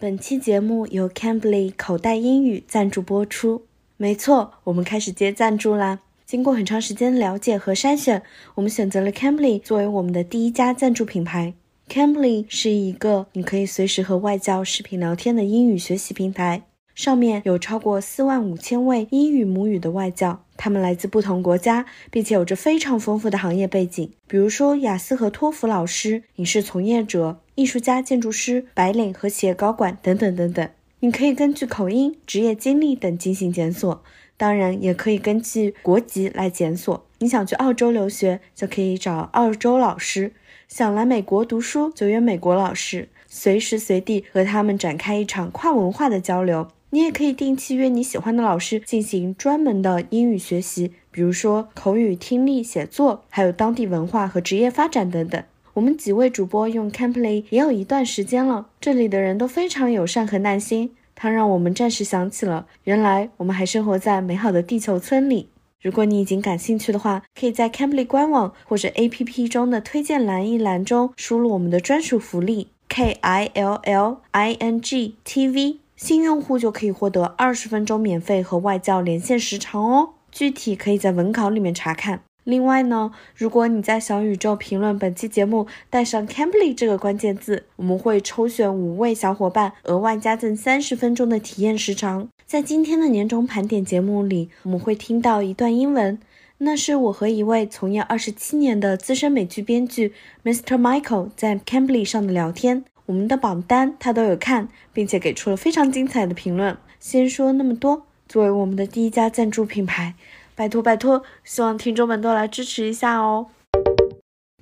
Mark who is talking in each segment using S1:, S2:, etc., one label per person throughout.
S1: 本期节目由 Cambly 口袋英语赞助播出。没错，我们开始接赞助啦！经过很长时间了解和筛选，我们选择了 Cambly 作为我们的第一家赞助品牌。Cambly 是一个你可以随时和外教视频聊天的英语学习平台。上面有超过四万五千位英语母语的外教，他们来自不同国家，并且有着非常丰富的行业背景，比如说雅思和托福老师、影视从业者、艺术家、建筑师、白领和企业高管等等等等。你可以根据口音、职业经历等进行检索，当然也可以根据国籍来检索。你想去澳洲留学，就可以找澳洲老师；想来美国读书，就约美国老师，随时随地和他们展开一场跨文化的交流。你也可以定期约你喜欢的老师进行专门的英语学习，比如说口语、听力、写作，还有当地文化和职业发展等等。我们几位主播用 Camply 也有一段时间了，这里的人都非常友善和耐心，它让我们暂时想起了原来我们还生活在美好的地球村里。如果你已经感兴趣的话，可以在 Camply 官网或者 APP 中的推荐栏一栏中输入我们的专属福利 K I L L I N G T V。新用户就可以获得二十分钟免费和外教连线时长哦，具体可以在文稿里面查看。另外呢，如果你在小宇宙评论本期节目带上 Cambly 这个关键字，我们会抽选五位小伙伴额外加赠三十分钟的体验时长。在今天的年终盘点节目里，我们会听到一段英文，那是我和一位从业二十七年的资深美剧编剧 Mr. Michael 在 Cambly 上的聊天。我们的榜单他都有看，并且给出了非常精彩的评论。先说那么多，作为我们的第一家赞助品牌，拜托拜托，希望听众们都来支持一下哦。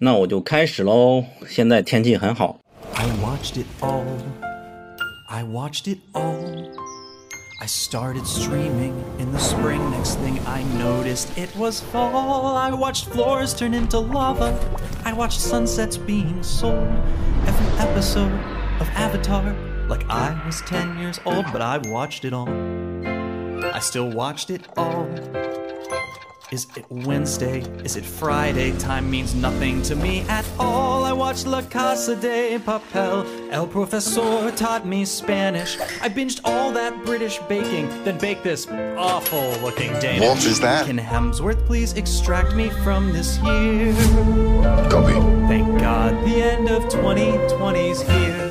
S2: 那我就开始喽。现在天气很好。
S3: I watched it all. I watched it all. I started streaming in the spring. Next thing I noticed, it was fall. I watched floors turn into lava. I watched sunsets being sold. Every episode of Avatar, like I was 10 years old, but I watched it all. I still watched it all. Is it Wednesday? Is it Friday? Time means nothing to me at all. I watched La Casa de Papel. El Profesor taught me Spanish. I binged all that British baking, then baked this awful looking Danish.
S4: What is that?
S3: Can Hemsworth please extract me from this year?
S4: Copy.
S3: Thank God the end of 2020's here.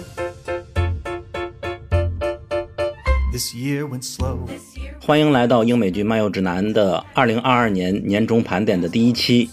S2: 欢迎来到英美剧漫游指南的二零二二年年终盘点的第一期，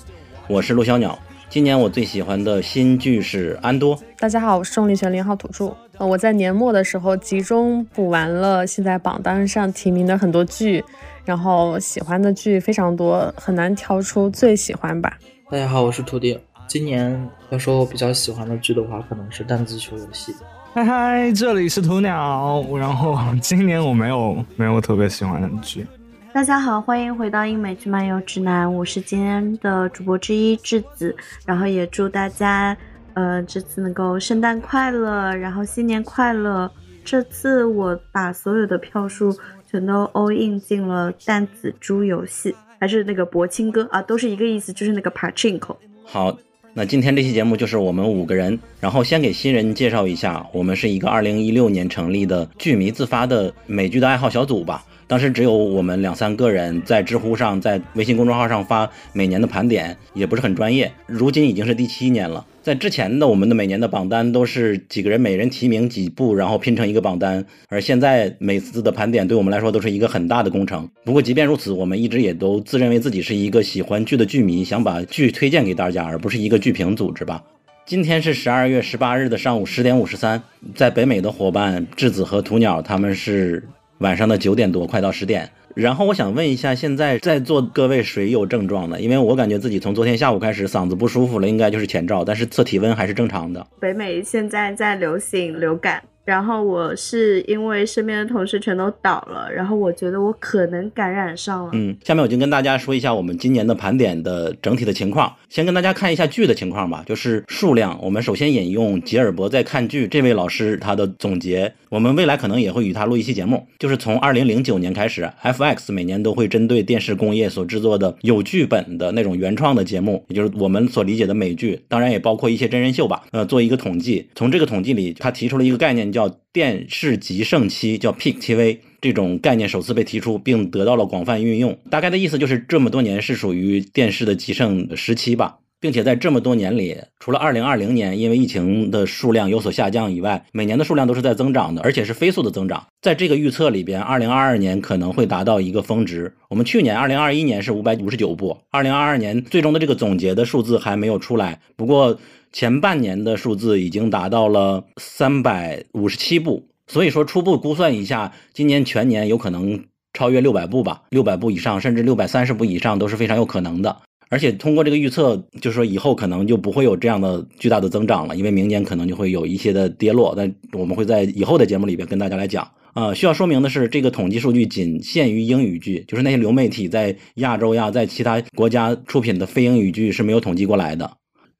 S2: 我是陆小鸟。今年我最喜欢的新剧是《安多》。
S5: 大家好，我是重力学零号土著。呃，我在年末的时候集中补完了现在榜单上提名的很多剧，然后喜欢的剧非常多，很难挑出最喜欢吧。
S6: 大家好，我是土地。今年要说我比较喜欢的剧的话，可能是弹子球游戏。
S7: 嗨嗨，这里是鸵鸟。然后今年我没有没有特别喜欢的剧。
S1: 大家好，欢迎回到英美剧漫游指南，我是今天的主播之一智子。然后也祝大家，呃，这次能够圣诞快乐，然后新年快乐。这次我把所有的票数全都 all in 进了弹子猪游戏，还是那个博青哥啊，都是一个意思，就是那个 pachinko。
S2: 好。那今天这期节目就是我们五个人，然后先给新人介绍一下，我们是一个二零一六年成立的剧迷自发的美剧的爱好小组吧。当时只有我们两三个人在知乎上、在微信公众号上发每年的盘点，也不是很专业。如今已经是第七年了。在之前的我们的每年的榜单都是几个人每人提名几部，然后拼成一个榜单。而现在每次的盘点对我们来说都是一个很大的工程。不过即便如此，我们一直也都自认为自己是一个喜欢剧的剧迷，想把剧推荐给大家，而不是一个剧评组织吧。今天是十二月十八日的上午十点五十三，在北美的伙伴质子和土鸟他们是晚上的九点多，快到十点。然后我想问一下，现在在座各位谁有症状呢？因为我感觉自己从昨天下午开始嗓子不舒服了，应该就是前兆，但是测体温还是正常的。
S1: 北美现在在流行流感。然后我是因为身边的同事全都倒了，然后我觉得我可能感染上了。
S2: 嗯，下面我就跟大家说一下我们今年的盘点的整体的情况。先跟大家看一下剧的情况吧，就是数量。我们首先引用吉尔伯在看剧这位老师他的总结。我们未来可能也会与他录一期节目，就是从二零零九年开始，FX 每年都会针对电视工业所制作的有剧本的那种原创的节目，也就是我们所理解的美剧，当然也包括一些真人秀吧，呃，做一个统计。从这个统计里，他提出了一个概念。叫电视极盛期，叫 Peak TV 这种概念首次被提出，并得到了广泛运用。大概的意思就是这么多年是属于电视的极盛时期吧。并且在这么多年里，除了2020年因为疫情的数量有所下降以外，每年的数量都是在增长的，而且是飞速的增长。在这个预测里边，2022年可能会达到一个峰值。我们去年2021年是559部，2022年最终的这个总结的数字还没有出来，不过前半年的数字已经达到了357部，所以说初步估算一下，今年全年有可能超越600部吧，600部以上，甚至630部以上都是非常有可能的。而且通过这个预测，就是说以后可能就不会有这样的巨大的增长了，因为明年可能就会有一些的跌落。但我们会在以后的节目里边跟大家来讲。啊，需要说明的是，这个统计数据仅限于英语剧，就是那些流媒体在亚洲呀，在其他国家出品的非英语剧是没有统计过来的。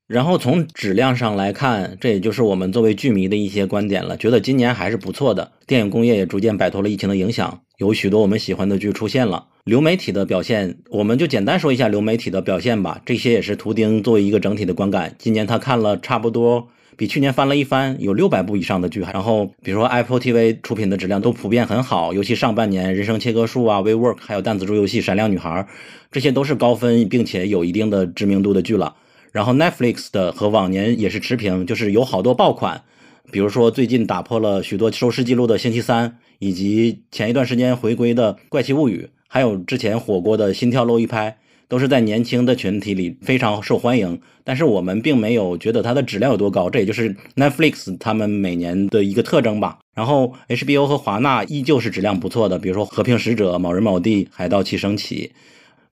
S2: 然后从质量上来看，这也就是我们作为剧迷的一些观点了，觉得今年还是不错的。电影工业也逐渐摆脱了疫情的影响，有许多我们喜欢的剧出现了。流媒体的表现，我们就简单说一下流媒体的表现吧。这些也是图钉作为一个整体的观感。今年他看了差不多比去年翻了一番，有六百部以上的剧。然后比如说 Apple TV 出品的质量都普遍很好，尤其上半年《人生切割术》啊、We Work，还有弹子猪游戏、闪亮女孩，这些都是高分并且有一定的知名度的剧了。然后 Netflix 的和往年也是持平，就是有好多爆款，比如说最近打破了许多收视记录的《星期三》，以及前一段时间回归的《怪奇物语》。还有之前火过的心跳漏一拍，都是在年轻的群体里非常受欢迎。但是我们并没有觉得它的质量有多高，这也就是 Netflix 他们每年的一个特征吧。然后 HBO 和华纳依旧是质量不错的，比如说《和平使者》《某人某地》《海盗七升起》。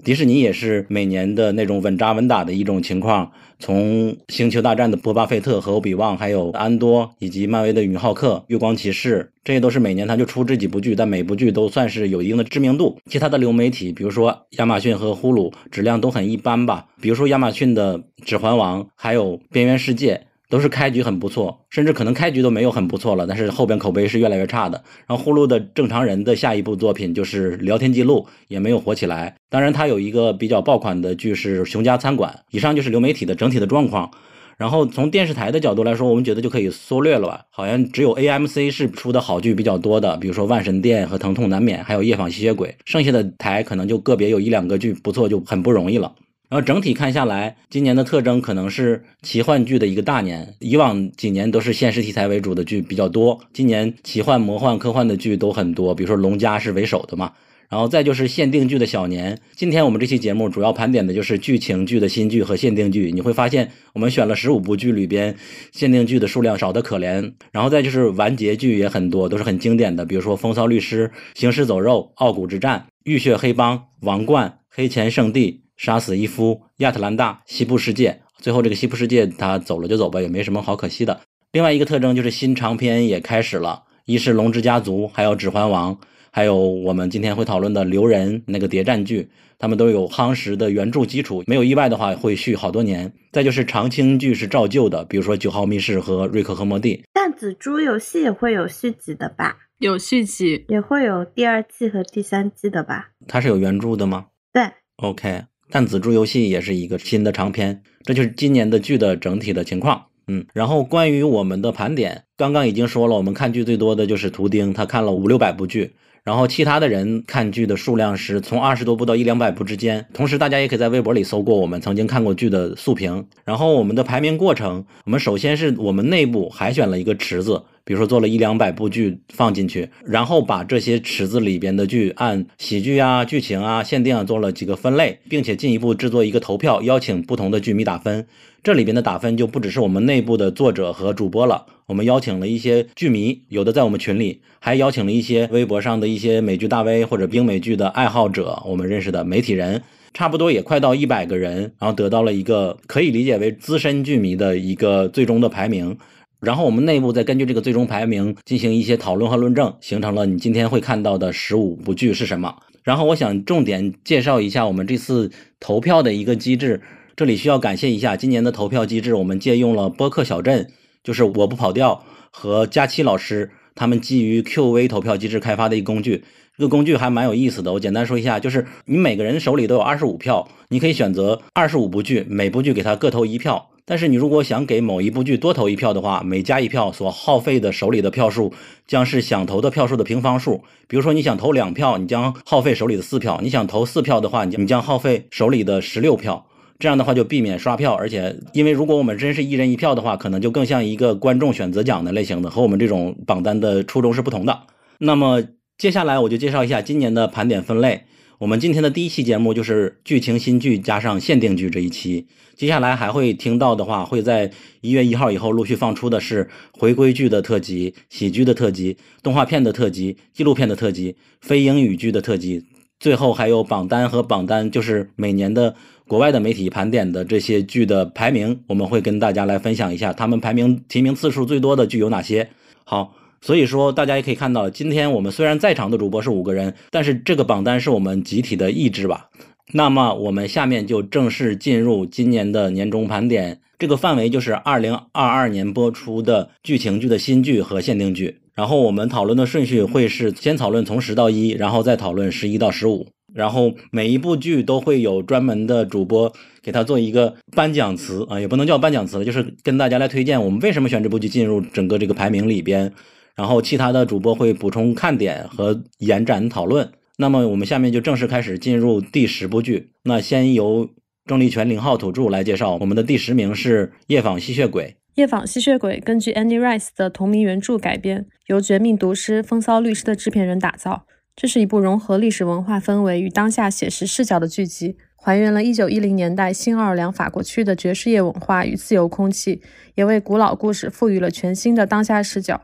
S2: 迪士尼也是每年的那种稳扎稳打的一种情况，从《星球大战》的波巴费特和欧比旺，还有安多，以及漫威的女浩克、月光骑士，这些都是每年他就出这几部剧，但每部剧都算是有一定的知名度。其他的流媒体，比如说亚马逊和呼噜，质量都很一般吧。比如说亚马逊的《指环王》，还有《边缘世界》。都是开局很不错，甚至可能开局都没有很不错了，但是后边口碑是越来越差的。然后呼噜的正常人的下一部作品就是聊天记录，也没有火起来。当然，它有一个比较爆款的剧是《熊家餐馆》。以上就是流媒体的整体的状况。然后从电视台的角度来说，我们觉得就可以缩略了吧？好像只有 AMC 是出的好剧比较多的，比如说《万神殿》和《疼痛难免》，还有《夜访吸血鬼》。剩下的台可能就个别有一两个剧不错，就很不容易了。然后整体看下来，今年的特征可能是奇幻剧的一个大年。以往几年都是现实题材为主的剧比较多，今年奇幻、魔幻、科幻的剧都很多。比如说《龙家》是为首的嘛，然后再就是限定剧的小年。今天我们这期节目主要盘点的就是剧情剧的新剧和限定剧。你会发现，我们选了十五部剧里边，限定剧的数量少得可怜。然后再就是完结剧也很多，都是很经典的，比如说《风骚律师》《行尸走肉》《傲骨之战》《浴血黑帮》《王冠》《黑钱圣地》。杀死伊夫、亚特兰大、西部世界，最后这个西部世界他走了就走吧，也没什么好可惜的。另外一个特征就是新长篇也开始了，一是《龙之家族》，还有《指环王》，还有我们今天会讨论的《留人》那个谍战剧，他们都有夯实的原著基础，没有意外的话会续好多年。再就是长青剧是照旧的，比如说《九号密室》和《瑞克和莫蒂》。
S1: 但紫珠游戏也会有续集的吧？
S5: 有续集，
S1: 也会有第二季和第三季的吧？
S2: 它是有原著的吗？
S1: 对
S2: ，OK。弹子珠游戏也是一个新的长篇，这就是今年的剧的整体的情况。嗯，然后关于我们的盘点，刚刚已经说了，我们看剧最多的就是图钉，他看了五六百部剧，然后其他的人看剧的数量是从二十多部到一两百部之间。同时，大家也可以在微博里搜过我们曾经看过剧的速评。然后我们的排名过程，我们首先是我们内部海选了一个池子。比如说做了一两百部剧放进去，然后把这些池子里边的剧按喜剧啊、剧情啊、限定啊做了几个分类，并且进一步制作一个投票，邀请不同的剧迷打分。这里边的打分就不只是我们内部的作者和主播了，我们邀请了一些剧迷，有的在我们群里，还邀请了一些微博上的一些美剧大 V 或者冰美剧的爱好者，我们认识的媒体人，差不多也快到一百个人，然后得到了一个可以理解为资深剧迷的一个最终的排名。然后我们内部再根据这个最终排名进行一些讨论和论证，形成了你今天会看到的十五部剧是什么。然后我想重点介绍一下我们这次投票的一个机制。这里需要感谢一下今年的投票机制，我们借用了播客小镇，就是我不跑调和佳期老师他们基于 QV 投票机制开发的一工具。这个工具还蛮有意思的，我简单说一下，就是你每个人手里都有二十五票，你可以选择二十五部剧，每部剧给他各投一票。但是你如果想给某一部剧多投一票的话，每加一票所耗费的手里的票数将是想投的票数的平方数。比如说你想投两票，你将耗费手里的四票；你想投四票的话，你你将耗费手里的十六票。这样的话就避免刷票，而且因为如果我们真是一人一票的话，可能就更像一个观众选择奖的类型的，和我们这种榜单的初衷是不同的。那么接下来我就介绍一下今年的盘点分类。我们今天的第一期节目就是剧情新剧加上限定剧这一期，接下来还会听到的话，会在一月一号以后陆续放出的是回归剧的特辑、喜剧的特辑、动画片的特辑、纪录片的特辑、非英语剧的特辑，最后还有榜单和榜单，就是每年的国外的媒体盘点的这些剧的排名，我们会跟大家来分享一下他们排名提名次数最多的剧有哪些。好。所以说，大家也可以看到，今天我们虽然在场的主播是五个人，但是这个榜单是我们集体的意志吧。那么我们下面就正式进入今年的年终盘点，这个范围就是二零二二年播出的剧情剧的新剧和限定剧。然后我们讨论的顺序会是先讨论从十到一，然后再讨论十一到十五。然后每一部剧都会有专门的主播给他做一个颁奖词啊，也不能叫颁奖词了，就是跟大家来推荐我们为什么选这部剧进入整个这个排名里边。然后其他的主播会补充看点和延展讨论。那么我们下面就正式开始进入第十部剧。那先由郑立权零号土著来介绍，我们的第十名是《夜访吸血鬼》。
S5: 《夜访吸血鬼》根据 Andy Rice 的同名原著改编，由绝命毒师风骚律师的制片人打造。这是一部融合历史文化氛围与当下写实视角的剧集，还原了1910年代新奥尔良法国区的爵士乐文化与自由空气，也为古老故事赋予了全新的当下视角。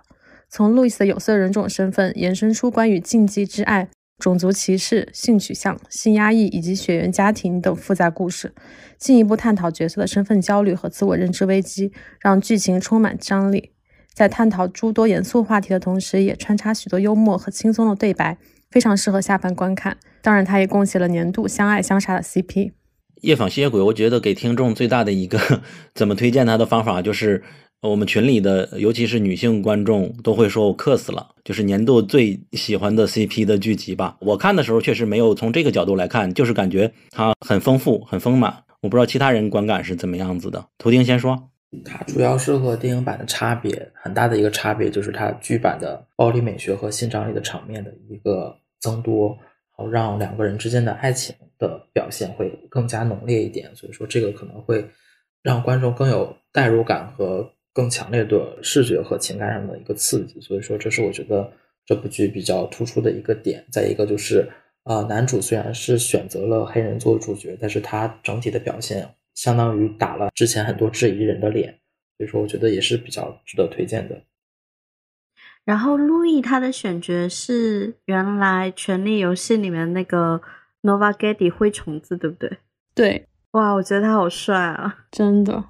S5: 从路易斯的有色人种身份延伸出关于禁忌之爱、种族歧视、性取向、性压抑以及血缘家庭等复杂故事，进一步探讨角色的身份焦虑和自我认知危机，让剧情充满张力。在探讨诸多严肃话题的同时，也穿插许多幽默和轻松的对白，非常适合下班观看。当然，它也贡献了年度相爱相杀的 CP。
S2: 《夜访吸血鬼》，我觉得给听众最大的一个怎么推荐它的方法就是。我们群里的，尤其是女性观众，都会说我克死了，就是年度最喜欢的 CP 的剧集吧。我看的时候确实没有从这个角度来看，就是感觉它很丰富、很丰满。我不知道其他人观感是怎么样子的。图钉先说，
S6: 它主要是和电影版的差别很大的一个差别，就是它剧版的暴力美学和性张力的场面的一个增多，好让两个人之间的爱情的表现会更加浓烈一点。所以说，这个可能会让观众更有代入感和。更强烈的视觉和情感上的一个刺激，所以说这是我觉得这部剧比较突出的一个点。再一个就是，呃，男主虽然是选择了黑人作为主角，但是他整体的表现相当于打了之前很多质疑人的脸，所以说我觉得也是比较值得推荐的。
S1: 然后路易他的选角是原来《权力游戏》里面那个 Nova g e t i 灰虫子，对不对？
S5: 对，
S1: 哇，我觉得他好帅啊，
S5: 真的。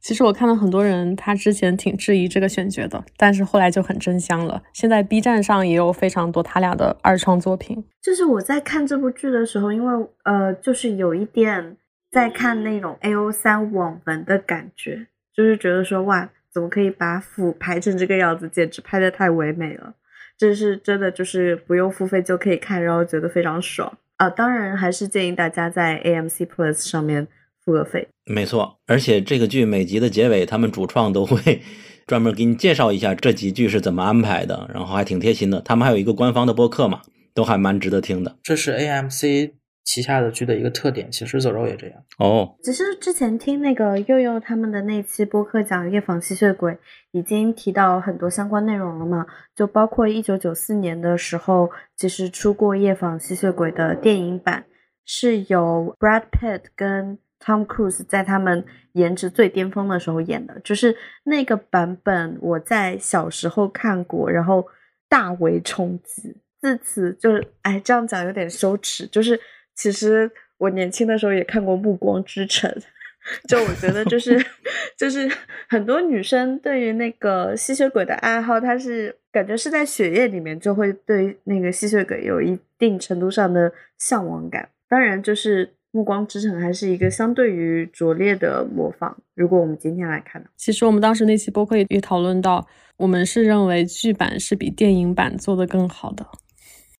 S5: 其实我看到很多人，他之前挺质疑这个选角的，但是后来就很真香了。现在 B 站上也有非常多他俩的二创作品。
S1: 就是我在看这部剧的时候，因为呃，就是有一点在看那种 A O 三网文的感觉，就是觉得说哇，怎么可以把腐拍成这个样子，简直拍的太唯美了。这是真的，就是不用付费就可以看，然后觉得非常爽啊。当然，还是建议大家在 A M C Plus 上面。付个费，
S2: 没错，而且这个剧每集的结尾，他们主创都会 专门给你介绍一下这几剧是怎么安排的，然后还挺贴心的。他们还有一个官方的播客嘛，都还蛮值得听的。
S6: 这是 AMC 旗下的剧的一个特点，其实走肉也这样
S2: 哦。
S1: 其实之前听那个佑佑他们的那期播客讲《夜访吸血鬼》，已经提到很多相关内容了嘛，就包括一九九四年的时候，其实出过《夜访吸血鬼》的电影版，是由 Brad Pitt 跟 Tom Cruise 在他们颜值最巅峰的时候演的，就是那个版本，我在小时候看过，然后大为冲击。自此就是，哎，这样讲有点羞耻。就是其实我年轻的时候也看过《暮光之城》，就我觉得就 是就是很多女生对于那个吸血鬼的爱好，她是感觉是在血液里面，就会对那个吸血鬼有一定程度上的向往感。当然就是。暮光之城还是一个相对于拙劣的模仿。如果我们今天来看，
S5: 其实我们当时那期播客也也讨论到，我们是认为剧版是比电影版做的更好的。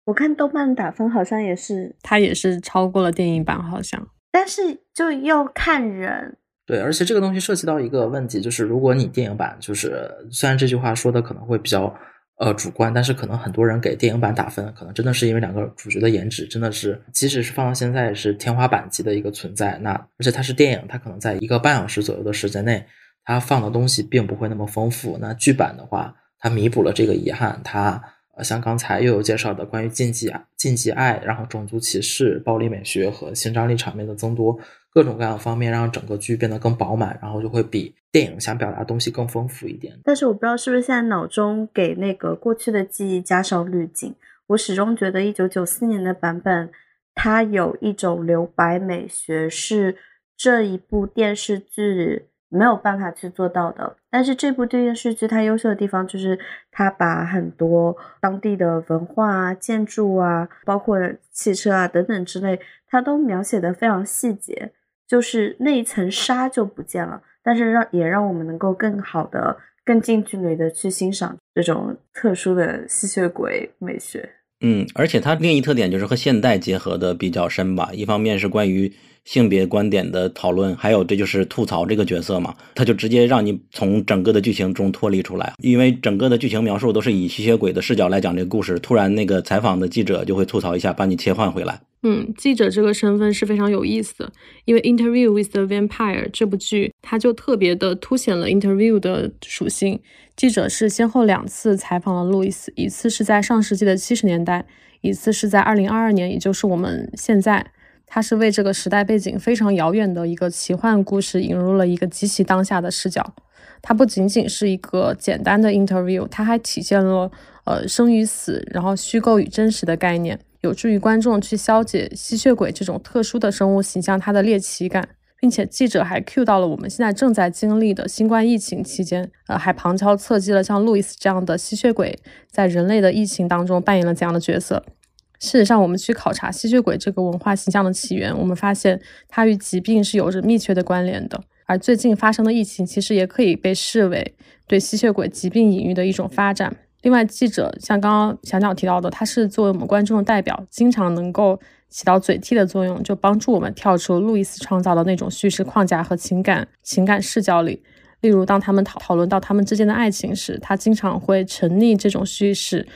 S1: 我看豆瓣打分好像也是，
S5: 它也是超过了电影版，好像。
S1: 但是就要看人，
S6: 对，而且这个东西涉及到一个问题，就是如果你电影版，就是虽然这句话说的可能会比较呃主观，但是可能很多人给电影版打分，可能真的是因为两个主角的颜值真的是，即使是放到现在也是天花板级的一个存在。那而且它是电影，它可能在一个半小时左右的时间内，它放的东西并不会那么丰富。那剧版的话，它弥补了这个遗憾，它。呃，像刚才又有介绍的关于禁忌、禁忌爱，然后种族歧视、暴力美学和性张力场面的增多，各种各样的方面让整个剧变得更饱满，然后就会比电影想表达东西更丰富一点。
S1: 但是我不知道是不是现在脑中给那个过去的记忆加上滤镜，我始终觉得一九九四年的版本，它有一种留白美学，是这一部电视剧。没有办法去做到的，但是这部电视剧它优秀的地方就是它把很多当地的文化啊、建筑啊，包括汽车啊等等之类，它都描写的非常细节，就是那一层纱就不见了，但是让也让我们能够更好的、更近距离的去欣赏这种特殊的吸血鬼美学。
S2: 嗯，而且它另一特点就是和现代结合的比较深吧，一方面是关于。性别观点的讨论，还有这就是吐槽这个角色嘛，他就直接让你从整个的剧情中脱离出来，因为整个的剧情描述都是以吸血鬼的视角来讲这个故事，突然那个采访的记者就会吐槽一下，把你切换回来。
S5: 嗯，记者这个身份是非常有意思的，因为《Interview with the Vampire》这部剧，它就特别的凸显了 interview 的属性。记者是先后两次采访了路易斯，一次是在上世纪的七十年代，一次是在二零二二年，也就是我们现在。它是为这个时代背景非常遥远的一个奇幻故事引入了一个极其当下的视角。它不仅仅是一个简单的 interview，它还体现了呃生与死，然后虚构与真实的概念，有助于观众去消解吸血鬼这种特殊的生物形象它的猎奇感，并且记者还 cue 到了我们现在正在经历的新冠疫情期间，呃，还旁敲侧击了像路易斯这样的吸血鬼在人类的疫情当中扮演了怎样的角色。事实上，我们去考察吸血鬼这个文化形象的起源，我们发现它与疾病是有着密切的关联的。而最近发生的疫情，其实也可以被视为对吸血鬼疾病隐喻的一种发展。另外，记者像刚刚小鸟提到的，他是作为我们观众的代表，经常能够起到嘴替的作用，就帮助我们跳出路易斯创造的那种叙事框架和情感情感视角里。例如，当他们讨讨论到他们之间的爱情时，他经常会沉溺这种叙事。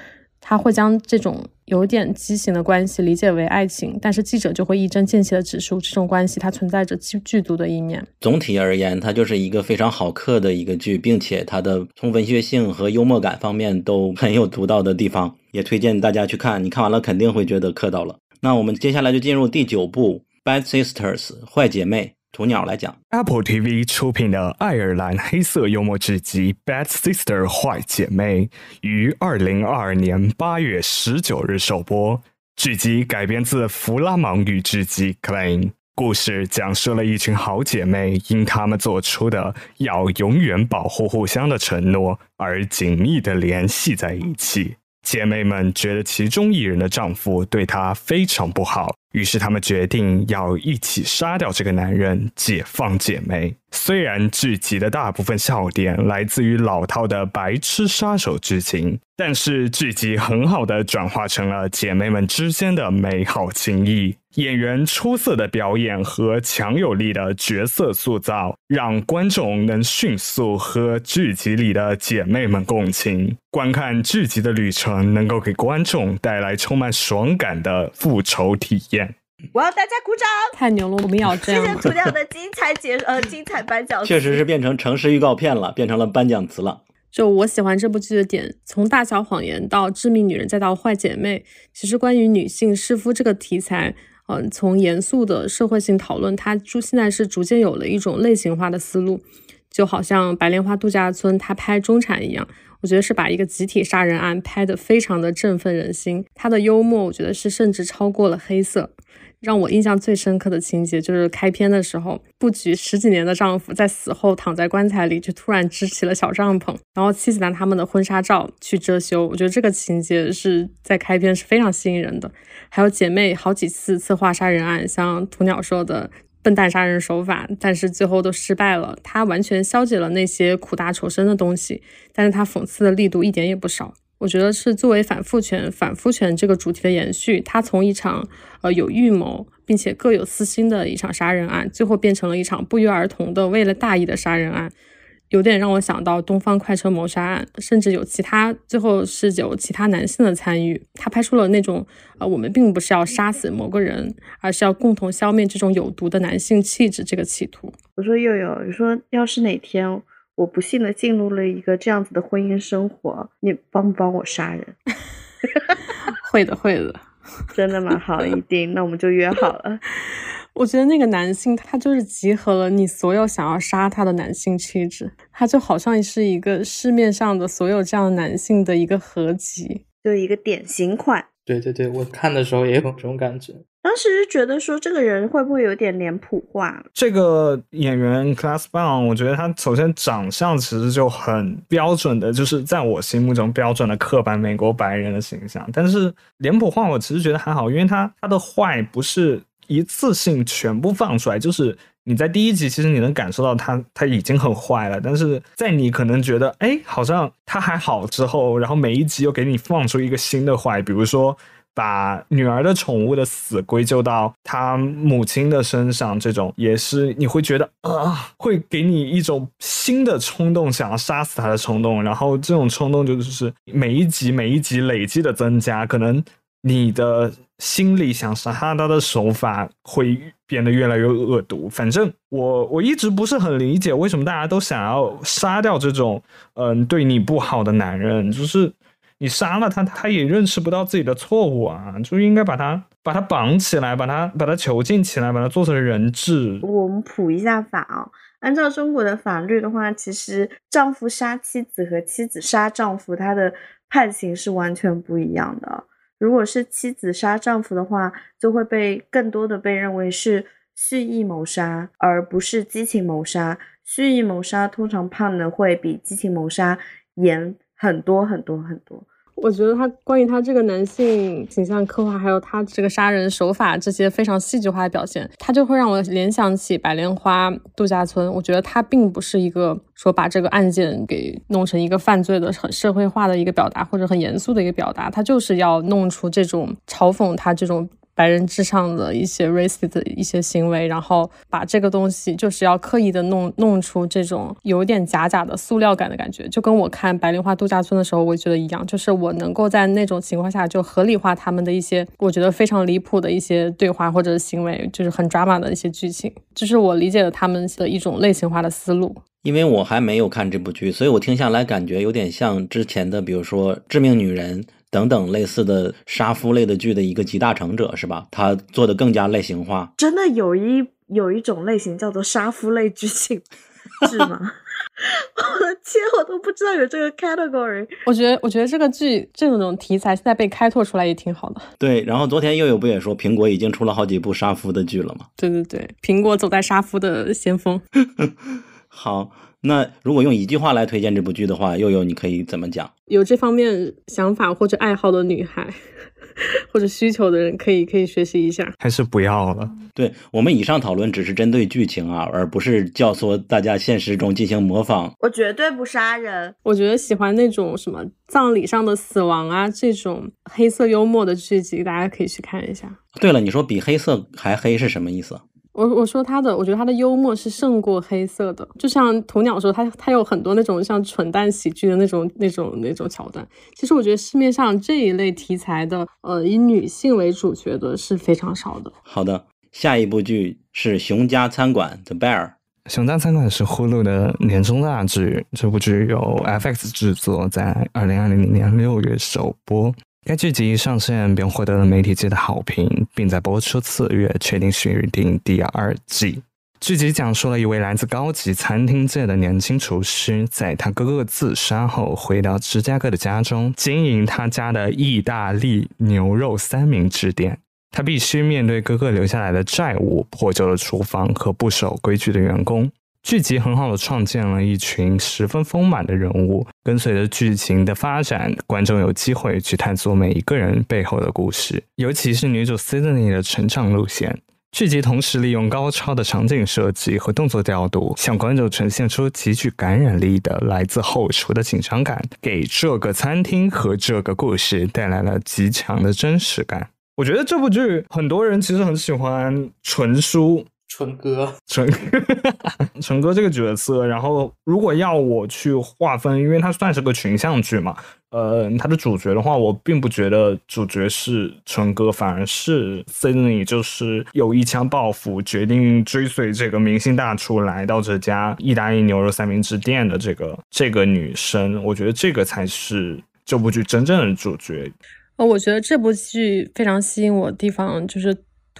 S5: 他会将这种有点畸形的关系理解为爱情，但是记者就会一针见血地指出，这种关系它存在着剧剧毒的一面。
S2: 总体而言，它就是一个非常好磕的一个剧，并且它的从文学性和幽默感方面都很有独到的地方，也推荐大家去看。你看完了肯定会觉得磕到了。那我们接下来就进入第九部《Bad Sisters》坏姐妹。鸵鸟来讲
S7: ，Apple TV 出品的爱尔兰黑色幽默剧集《Bad Sister》坏姐妹于二零二二年八月十九日首播。剧集改编自弗拉芒语剧集《Clean》，故事讲述了一群好姐妹因她们做出的要永远保护互相的承诺而紧密的联系在一起。姐妹们觉得其中一人的丈夫对她非常不好。于是他们决定要一起杀掉这个男人，解放姐妹。虽然剧集的大部分笑点来自于老套的白痴杀手剧情，但是剧集很好的转化成了姐妹们之间的美好情谊。演员出色的表演和强有力的角色塑造，让观众能迅速和剧集里的姐妹们共情。观看剧集的旅程，能够给观众带来充满爽感的复仇体验。
S1: 我要大家鼓掌！
S5: 太牛了，我们要这样。
S1: 谢谢涂鸟的精彩解呃 精彩颁奖，
S2: 确实是变成城市预告片了，变成了颁奖词了。
S5: 就我喜欢这部剧的点，从《大小谎言》到《致命女人》再到《坏姐妹》，其实关于女性弑夫这个题材，嗯，从严肃的社会性讨论，它就现在是逐渐有了一种类型化的思路，就好像《白莲花度假村》它拍中产一样。我觉得是把一个集体杀人案拍得非常的振奋人心，它的幽默我觉得是甚至超过了黑色。让我印象最深刻的情节就是开篇的时候，布局十几年的丈夫在死后躺在棺材里，就突然支起了小帐篷，然后妻子拿他们的婚纱照去遮羞。我觉得这个情节是在开篇是非常吸引人的。还有姐妹好几次策划杀人案，像鸵鸟说的。笨蛋杀人手法，但是最后都失败了。他完全消解了那些苦大仇深的东西，但是他讽刺的力度一点也不少。我觉得是作为反父权、反夫权这个主题的延续，它从一场呃有预谋并且各有私心的一场杀人案，最后变成了一场不约而同的为了大义的杀人案，有点让我想到东方快车谋杀案，甚至有其他最后是有其他男性的参与。他拍出了那种呃，我们并不是要杀死某个人，而是要共同消灭这种有毒的男性气质这个企图。
S1: 我说佑佑，你说要是哪天。我不幸的进入了一个这样子的婚姻生活，你帮不帮我杀人？
S5: 会的，会的。
S1: 真的吗？好，一定。那我们就约好了。
S5: 我觉得那个男性他就是集合了你所有想要杀他的男性气质，他就好像是一个市面上的所有这样的男性的一个合集，
S1: 就一个典型款。
S6: 对对对，我看的时候也有这种感觉。
S1: 当时是觉得说这个人会不会有点脸谱化？
S7: 这个演员 Class Bang，我觉得他首先长相其实就很标准的，就是在我心目中标准的刻板美国白人的形象。但是脸谱化我其实觉得还好，因为他他的坏不是一次性全部放出来，就是你在第一集其实你能感受到他他已经很坏了，但是在你可能觉得哎好像他还好之后，然后每一集又给你放出一个新的坏，比如说。把女儿的宠物的死归咎到他母亲的身上，这种也是你会觉得啊，会给你一种新的冲动，想要杀死他的冲动。然后这种冲动就是每一集每一集累积的增加，可能你的心里想杀他的手法会变得越来越恶毒。反正我我一直不是很理解为什么大家都想要杀掉这种嗯对你不好的男人，就是。你杀了他，他也认识不到自己的错误啊！就应该把他把他绑起来，把他把他囚禁起来，把他做成人质。
S1: 我们普一下法啊，按照中国的法律的话，其实丈夫杀妻子和妻子杀丈夫，他的判刑是完全不一样的。如果是妻子杀丈夫的话，就会被更多的被认为是蓄意谋杀，而不是激情谋杀。蓄意谋杀通常判的会比激情谋杀严。很多很多很多，
S5: 我觉得他关于他这个男性形象刻画，还有他这个杀人手法这些非常戏剧化的表现，他就会让我联想起《白莲花度假村》。我觉得他并不是一个说把这个案件给弄成一个犯罪的很社会化的一个表达，或者很严肃的一个表达，他就是要弄出这种嘲讽他这种。白人至上的一些 racist 的一些行为，然后把这个东西就是要刻意的弄弄出这种有点假假的塑料感的感觉，就跟我看《白莲花度假村》的时候，我觉得一样，就是我能够在那种情况下就合理化他们的一些我觉得非常离谱的一些对话或者行为，就是很 drama 的一些剧情，这是我理解的他们的一种类型化的思路。
S2: 因为我还没有看这部剧，所以我听下来感觉有点像之前的，比如说《致命女人》。等等类似的杀夫类的剧的一个集大成者是吧？他做的更加类型化。
S1: 真的有一有一种类型叫做杀夫类剧情，是吗？我的天，我都不知道有这个 category。
S5: 我觉得，我觉得这个剧这种题材现在被开拓出来也挺好的。
S2: 对，然后昨天又有不也说苹果已经出了好几部杀夫的剧了吗？
S5: 对对对，苹果走在杀夫的先锋。
S2: 好。那如果用一句话来推荐这部剧的话，悠悠你可以怎么讲？
S5: 有这方面想法或者爱好的女孩，或者需求的人，可以可以学习一下。
S7: 还是不要了。
S2: 对我们以上讨论只是针对剧情啊，而不是教唆大家现实中进行模仿。
S1: 我绝对不杀人。
S5: 我觉得喜欢那种什么葬礼上的死亡啊，这种黑色幽默的剧集，大家可以去看一下。
S2: 对了，你说比黑色还黑是什么意思？
S5: 我我说他的，我觉得他的幽默是胜过黑色的，就像鸵鸟说，他他有很多那种像蠢蛋喜剧的那种那种那种桥段。其实我觉得市面上这一类题材的，呃，以女性为主角的是非常少的。
S2: 好的，下一部剧是《熊家餐馆》The Bear。
S7: 熊家餐馆是呼噜的年终大剧，这部剧由 FX 制作，在二零二零年六月首播。该剧集一上线便获得了媒体界的好评，并在播出次月确定续订第二季。剧集讲述了一位来自高级餐厅界的年轻厨师，在他哥哥自杀后，回到芝加哥的家中，经营他家的意大利牛肉三明治店。他必须面对哥哥留下来的债务、破旧的厨房和不守规矩的员工。剧集很好的创建了一群十分丰满的人物，跟随着剧情的发展，观众有机会去探索每一个人背后的故事，尤其是女主 Sydney 的成长路线。剧集同时利用高超的场景设计和动作调度，向观众呈现出极具感染力的来自后厨的紧张感，给这个餐厅和这个故事带来了极强的真实感。我觉得这部剧很多人其实很喜欢纯书。
S6: 春哥，
S7: 纯纯 哥这个角色，然后如果要我去划分，因为它算是个群像剧嘛，呃，它的主角的话，我并不觉得主角是纯哥，反而是 Sydney，就是有一腔抱负，决定追随这个明星大厨来到这家意大利牛肉三明治店的这个这个女生，我觉得这个才是这部剧真正的主角。
S5: 呃，我觉得这部剧非常吸引我的地方就是。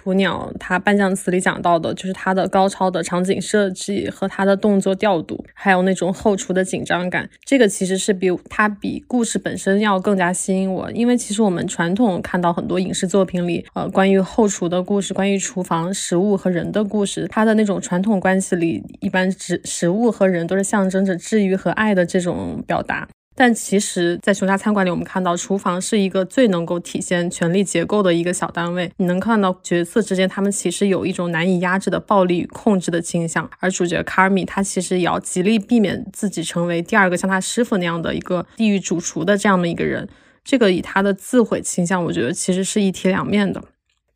S5: 屠鸟它颁奖词里讲到的，就是它的高超的场景设计和它的动作调度，还有那种后厨的紧张感。这个其实是比它比故事本身要更加吸引我，因为其实我们传统看到很多影视作品里，呃，关于后厨的故事，关于厨房食物和人的故事，它的那种传统关系里，一般食食物和人都是象征着治愈和爱的这种表达。但其实，在熊家餐馆里，我们看到厨房是一个最能够体现权力结构的一个小单位。你能看到角色之间，他们其实有一种难以压制的暴力与控制的倾向。而主角卡尔米，他其实也要极力避免自己成为第二个像他师傅那样的一个地狱主厨的这样的一个人。这个以他的自毁倾向，我觉得其实是一体两面的。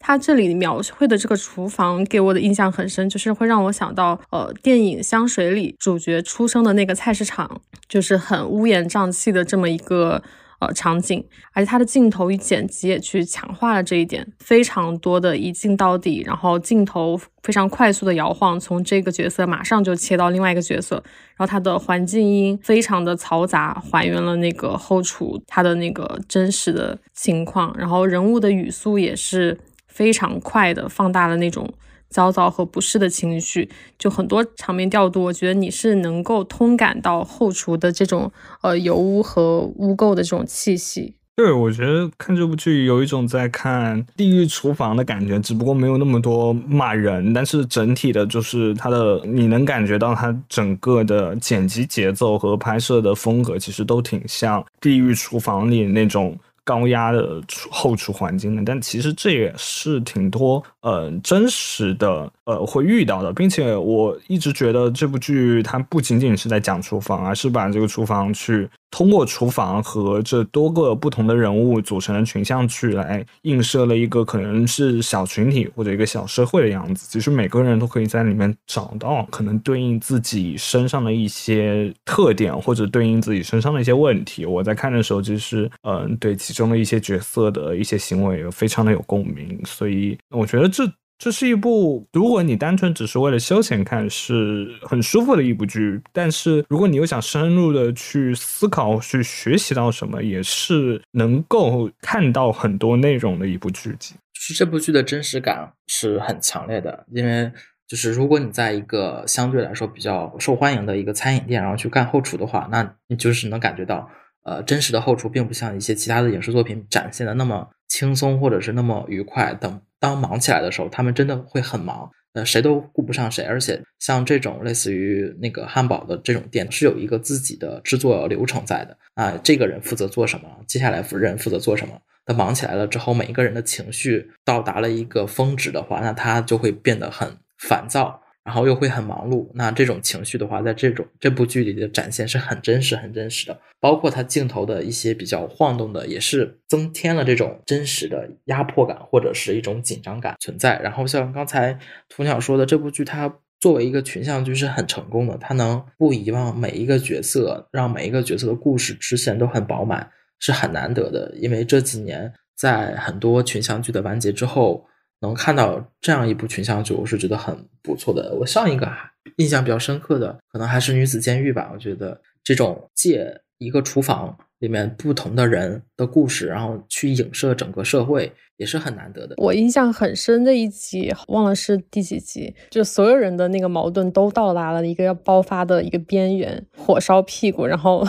S5: 他这里描绘的这个厨房给我的印象很深，就是会让我想到，呃，电影《香水》里主角出生的那个菜市场，就是很乌烟瘴气的这么一个呃场景，而且它的镜头与剪辑也去强化了这一点，非常多的一镜到底，然后镜头非常快速的摇晃，从这个角色马上就切到另外一个角色，然后它的环境音非常的嘈杂，还原了那个后厨它的那个真实的情况，然后人物的语速也是。非常快的放大了那种焦躁和不适的情绪，就很多场面调度，我觉得你是能够通感到后厨的这种呃油污和污垢的这种气息。
S7: 对，我觉得看这部剧有一种在看地狱厨房的感觉，只不过没有那么多骂人，但是整体的就是它的，你能感觉到它整个的剪辑节奏和拍摄的风格，其实都挺像地狱厨房里那种。高压的后厨环境的，但其实这也是挺多呃真实的呃会遇到的，并且我一直觉得这部剧它不仅仅是在讲厨房，而是把这个厨房去。通过厨房和这多个不同的人物组成的群像剧来映射了一个可能是小群体或者一个小社会的样子。其实每个人都可以在里面找到可能对应自己身上的一些特点，或者对应自己身上的一些问题。我在看的时候，其实嗯，对其中的一些角色的一些行为非常的有共鸣。所以我觉得这。这是一部，如果你单纯只是为了休闲看，是很舒服的一部剧。但是，如果你又想深入的去思考、去学习到什么，也是能够看到很多内容的一部剧集。
S6: 就是这部剧的真实感是很强烈的，因为就是如果你在一个相对来说比较受欢迎的一个餐饮店，然后去干后厨的话，那你就是能感觉到，呃，真实的后厨并不像一些其他的影视作品展现的那么轻松，或者是那么愉快等。当忙起来的时候，他们真的会很忙，呃，谁都顾不上谁。而且像这种类似于那个汉堡的这种店，是有一个自己的制作流程在的啊。这个人负责做什么，接下来人负责做什么。他忙起来了之后，每一个人的情绪到达了一个峰值的话，那他就会变得很烦躁。然后又会很忙碌，那这种情绪的话，在这种这部剧里的展现是很真实、很真实的。包括它镜头的一些比较晃动的，也是增添了这种真实的压迫感或者是一种紧张感存在。然后像刚才涂鸟说的，这部剧它作为一个群像剧是很成功的，它能不遗忘每一个角色，让每一个角色的故事支线都很饱满，是很难得的。因为这几年在很多群像剧的完结之后。能看到这样一部群像剧，我是觉得很不错的。我上一个印象比较深刻的，可能还是《女子监狱》吧。我觉得这种借一个厨房里面不同的人的故事，然后去影射整个社会，也是很难得的。
S5: 我印象很深的一集，忘了是第几集，就所有人的那个矛盾都到达了一个要爆发的一个边缘，火烧屁股，然后。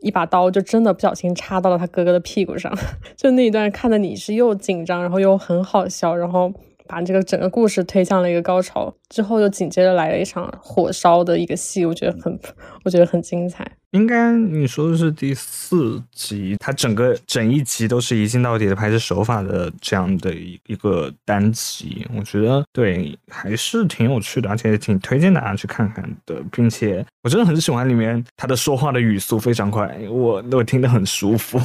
S5: 一把刀就真的不小心插到了他哥哥的屁股上，就那一段看的你是又紧张，然后又很好笑，然后把这个整个故事推向了一个高潮。之后又紧接着来了一场火烧的一个戏，我觉得很，我觉得很精彩。
S7: 应该你说的是第四集，它整个整一集都是一镜到底的拍摄手法的这样的一一个单集，我觉得对还是挺有趣的，而且挺推荐大家去看看的，并且我真的很喜欢里面他的说话的语速非常快，我我听得很舒服。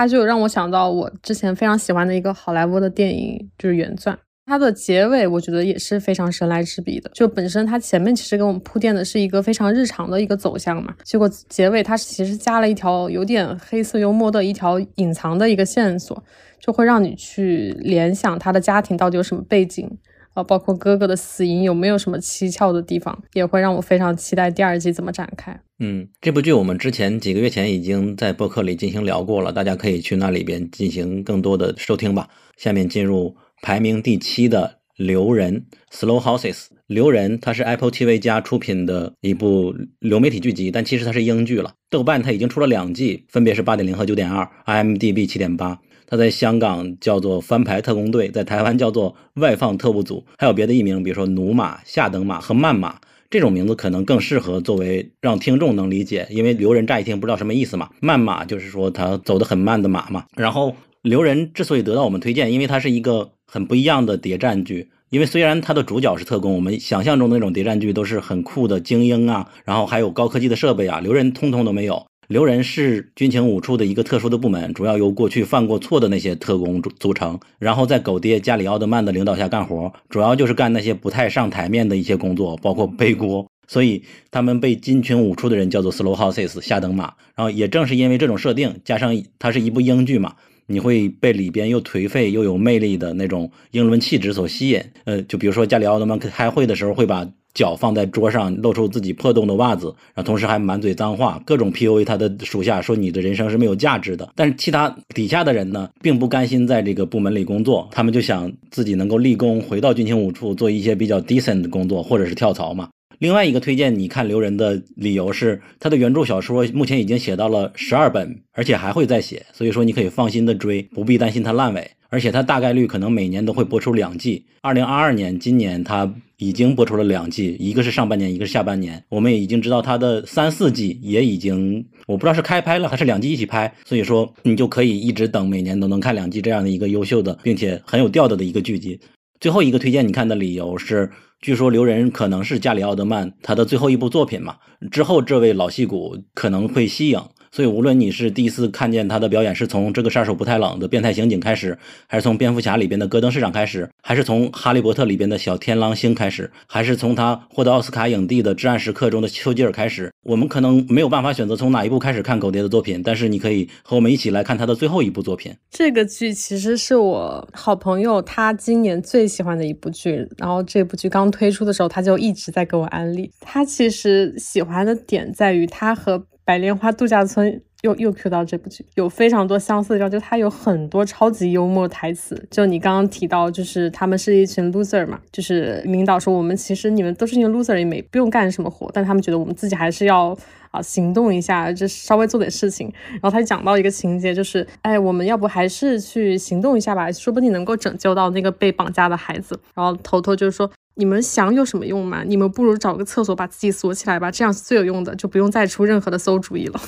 S5: 他就让我想到我之前非常喜欢的一个好莱坞的电影，就是《原钻》。它的结尾我觉得也是非常神来之笔的。就本身它前面其实给我们铺垫的是一个非常日常的一个走向嘛，结果结尾它其实加了一条有点黑色幽默的一条隐藏的一个线索，就会让你去联想他的家庭到底有什么背景啊，包括哥哥的死因有没有什么蹊跷的地方，也会让我非常期待第二季怎么展开。
S2: 嗯，这部剧我们之前几个月前已经在播客里进行聊过了，大家可以去那里边进行更多的收听吧。下面进入。排名第七的《留人》（Slow Houses），《留人》它是 Apple TV 加出品的一部流媒体剧集，但其实它是英剧了。豆瓣它已经出了两季，分别是八点零和九点二，IMDB 七点八。它在香港叫做《翻牌特工队》，在台湾叫做《外放特务组》，还有别的译名，比如说“驽马”“下等马”和“慢马”这种名字，可能更适合作为让听众能理解，因为“留人”乍一听不知道什么意思嘛，“慢马”就是说他走得很慢的马嘛。然后。留人之所以得到我们推荐，因为它是一个很不一样的谍战剧。因为虽然它的主角是特工，我们想象中的那种谍战剧都是很酷的精英啊，然后还有高科技的设备啊，留人通通都没有。留人是军情五处的一个特殊的部门，主要由过去犯过错的那些特工组组成，然后在狗爹加里奥德曼的领导下干活，主要就是干那些不太上台面的一些工作，包括背锅。所以他们被军情五处的人叫做 Slow Houses 下等马。然后也正是因为这种设定，加上它是一部英剧嘛。你会被里边又颓废又有魅力的那种英伦气质所吸引，呃，就比如说加里奥德曼开会的时候会把脚放在桌上，露出自己破洞的袜子，然后同时还满嘴脏话，各种 PUA 他的属下，说你的人生是没有价值的。但是其他底下的人呢，并不甘心在这个部门里工作，他们就想自己能够立功，回到军情五处做一些比较 decent 的工作，或者是跳槽嘛。另外一个推荐你看留人的理由是，他的原著小说目前已经写到了十二本，而且还会再写，所以说你可以放心的追，不必担心它烂尾。而且它大概率可能每年都会播出两季。二零二二年，今年它已经播出了两季，一个是上半年，一个是下半年。我们也已经知道它的三四季也已经，我不知道是开拍了还是两季一起拍，所以说你就可以一直等，每年都能看两季这样的一个优秀的，并且很有调调的一个剧集。最后一个推荐你看的理由是。据说留人可能是加里奥德曼他的最后一部作品嘛，之后这位老戏骨可能会息影。所以，无论你是第一次看见他的表演是从这个杀手不太冷的变态刑警开始，还是从蝙蝠侠里边的戈登市长开始，还是从哈利波特里边的小天狼星开始，还是从他获得奥斯卡影帝的至暗时刻中的丘吉尔开始，我们可能没有办法选择从哪一部开始看狗爹的作品，但是你可以和我们一起来看他的最后一部作品。
S5: 这个剧其实是我好朋友他今年最喜欢的一部剧，然后这部剧刚推出的时候，他就一直在给我安利。他其实喜欢的点在于他和。白莲花度假村又又 Q 到这部剧，有非常多相似的地方，就它有很多超级幽默台词。就你刚刚提到，就是他们是一群 loser 嘛，就是领导说我们其实你们都是一群 loser，也没不用干什么活，但他们觉得我们自己还是要啊行动一下，就稍微做点事情。然后他就讲到一个情节，就是哎，我们要不还是去行动一下吧，说不定能够拯救到那个被绑架的孩子。然后头头就说。你们想有什么用吗？你们不如找个厕所把自己锁起来吧，这样是最有用的，就不用再出任何的馊主意了。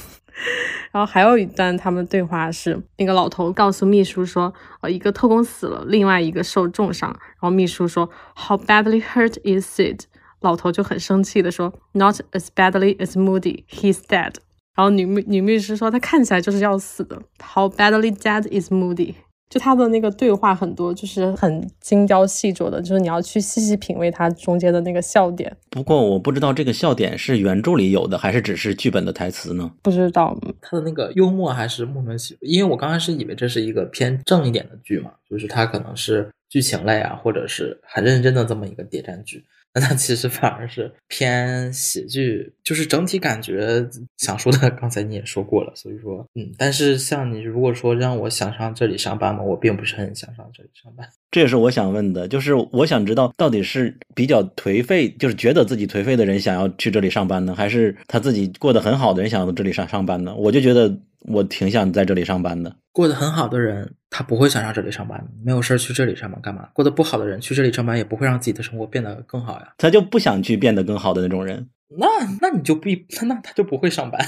S5: 然后还有一段他们对话是，那个老头告诉秘书说，呃，一个特工死了，另外一个受重伤。然后秘书说，How badly hurt is Sid？老头就很生气的说，Not as badly as Moody. He's dead。然后女秘女秘书说，他看起来就是要死的。How badly dead is Moody？就他的那个对话很多，就是很精雕细琢的，就是你要去细细品味它中间的那个笑点。
S2: 不过我不知道这个笑点是原著里有的，还是只是剧本的台词呢？
S5: 不知道，
S6: 他的那个幽默还是莫名其妙。因为我刚开始以为这是一个偏正一点的剧嘛，就是它可能是剧情类啊，或者是很认真的这么一个谍战剧。那它其实反而是偏喜剧，就是整体感觉想说的，刚才你也说过了，所以说，嗯，但是像你如果说让我想上这里上班嘛，我并不是很想上这里上班。
S2: 这也是我想问的，就是我想知道到底是比较颓废，就是觉得自己颓废的人想要去这里上班呢，还是他自己过得很好的人想要这里上上班呢？我就觉得我挺想在这里上班的。
S6: 过得很好的人他不会想上这里上班，没有事儿去这里上班干嘛？过得不好的人去这里上班也不会让自己的生活变得更好呀。
S2: 他就不想去变得更好的那种人。
S6: 那那你就必那他就不会上班。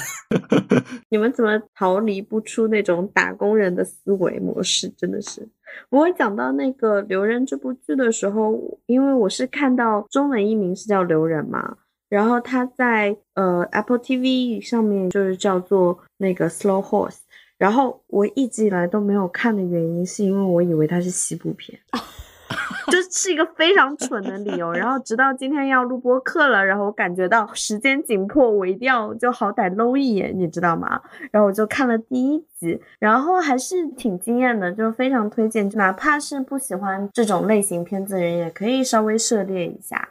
S1: 你们怎么逃离不出那种打工人的思维模式？真的是。我讲到那个《留人》这部剧的时候，因为我是看到中文译名是叫《留人》嘛，然后他在呃 Apple TV 上面就是叫做那个 Slow Horse，然后我一直以来都没有看的原因是因为我以为它是西部片。就是一个非常蠢的理由，然后直到今天要录播课了，然后我感觉到时间紧迫，我一定要就好歹搂一眼，你知道吗？然后我就看了第一集，然后还是挺惊艳的，就非常推荐，哪怕是不喜欢这种类型片子的人，也可以稍微涉猎一下。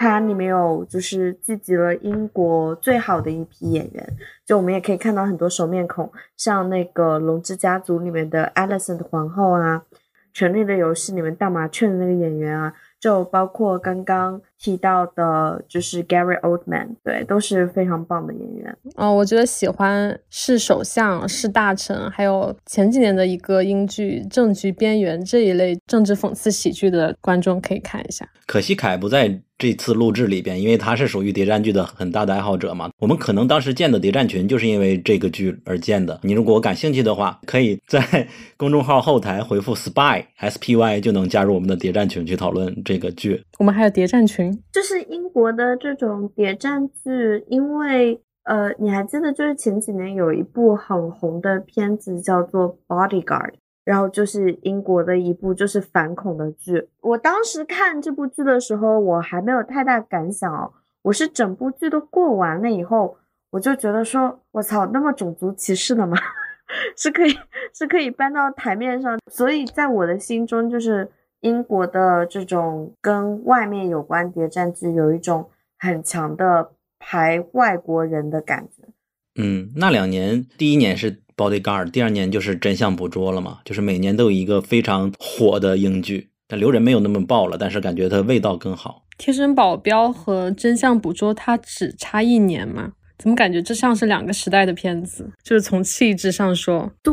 S1: 它里面有就是聚集了英国最好的一批演员，就我们也可以看到很多熟面孔，像那个《龙之家族》里面的 Alison 的皇后啊。《权力的游戏》里面大麻雀的那个演员啊，就包括刚刚提到的，就是 Gary Oldman，对，都是非常棒的演员。
S5: 哦，我觉得喜欢是首相、是大臣，还有前几年的一个英剧《政局边缘》这一类政治讽刺喜剧的观众可以看一下。
S2: 可惜凯不在。这次录制里边，因为他是属于谍战剧的很大的爱好者嘛，我们可能当时建的谍战群就是因为这个剧而建的。你如果感兴趣的话，可以在公众号后台回复 spy s p y 就能加入我们的谍战群去讨论这个剧。
S5: 我们还有谍战群，
S1: 就是英国的这种谍战剧，因为呃，你还记得就是前几年有一部很红的片子叫做 Bodyguard。然后就是英国的一部就是反恐的剧。我当时看这部剧的时候，我还没有太大感想哦。我是整部剧都过完了以后，我就觉得说，我操，那么种族歧视的吗？是可以是可以搬到台面上。所以在我的心中，就是英国的这种跟外面有关谍战剧，有一种很强的排外国人的感觉。
S2: 嗯，那两年，第一年是。Bodyguard，第二年就是真相捕捉了嘛，就是每年都有一个非常火的英剧，但留人没有那么爆了，但是感觉它味道更好。
S5: 贴身保镖和真相捕捉它只差一年嘛？怎么感觉这像是两个时代的片子？就是从气质上说，
S1: 对，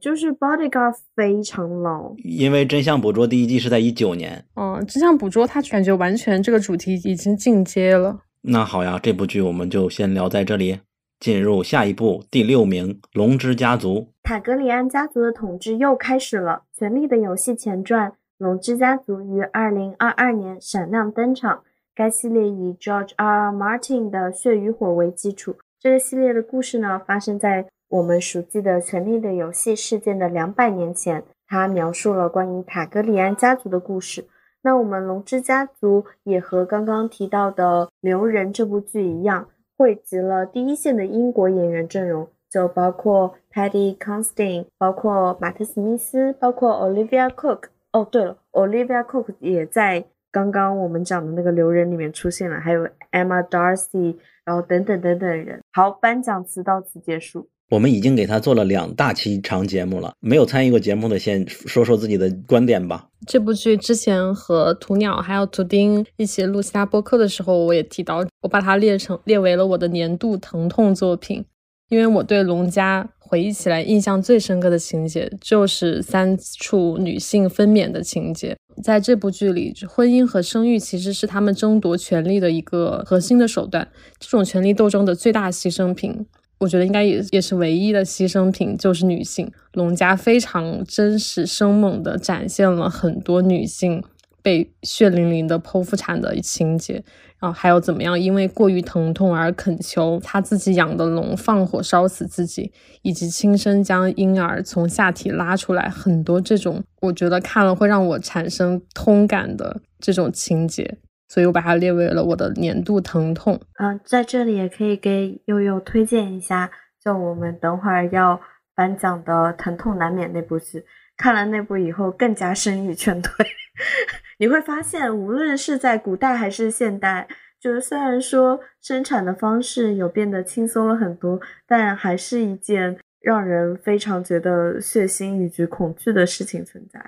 S1: 就是 Bodyguard 非常老，
S2: 因为真相捕捉第一季是在一九年。
S5: 嗯，真相捕捉它感觉完全这个主题已经进阶了。
S2: 那好呀，这部剧我们就先聊在这里。进入下一步，第六名，《龙之家族》。
S1: 塔格里安家族的统治又开始了。《权力的游戏》前传《龙之家族》于二零二二年闪亮登场。该系列以 George R. R. Martin 的《血与火》为基础。这个系列的故事呢，发生在我们熟悉的《权力的游戏》事件的两百年前。它描述了关于塔格里安家族的故事。那我们《龙之家族》也和刚刚提到的《留人》这部剧一样。汇集了第一线的英国演员阵容，就包括 Paddy Considine，包括马特·史密斯，包括 Olivia Cook。哦，对了，Olivia Cook 也在刚刚我们讲的那个留人里面出现了，还有 Emma Darcy，然后等等等等人。好，颁奖词到此结束。
S2: 我们已经给他做了两大期长节目了，没有参与过节目的先说说自己的观点吧。
S5: 这部剧之前和土鸟还有图丁一起录其他播客的时候，我也提到，我把它列成列为了我的年度疼痛作品，因为我对龙家回忆起来印象最深刻的情节就是三处女性分娩的情节。在这部剧里，婚姻和生育其实是他们争夺权力的一个核心的手段，这种权力斗争的最大牺牲品。我觉得应该也也是唯一的牺牲品，就是女性。龙家非常真实生猛地展现了很多女性被血淋淋的剖腹产的情节，然后还有怎么样因为过于疼痛而恳求他自己养的龙放火烧死自己，以及亲身将婴儿从下体拉出来，很多这种我觉得看了会让我产生通感的这种情节。所以我把它列为了我的年度疼痛。
S1: 嗯，在这里也可以给悠悠推荐一下，就我们等会儿要颁奖的《疼痛难免》那部剧。看了那部以后，更加声誉劝退。你会发现，无论是在古代还是现代，就是虽然说生产的方式有变得轻松了很多，但还是一件让人非常觉得血腥以及恐惧的事情存在。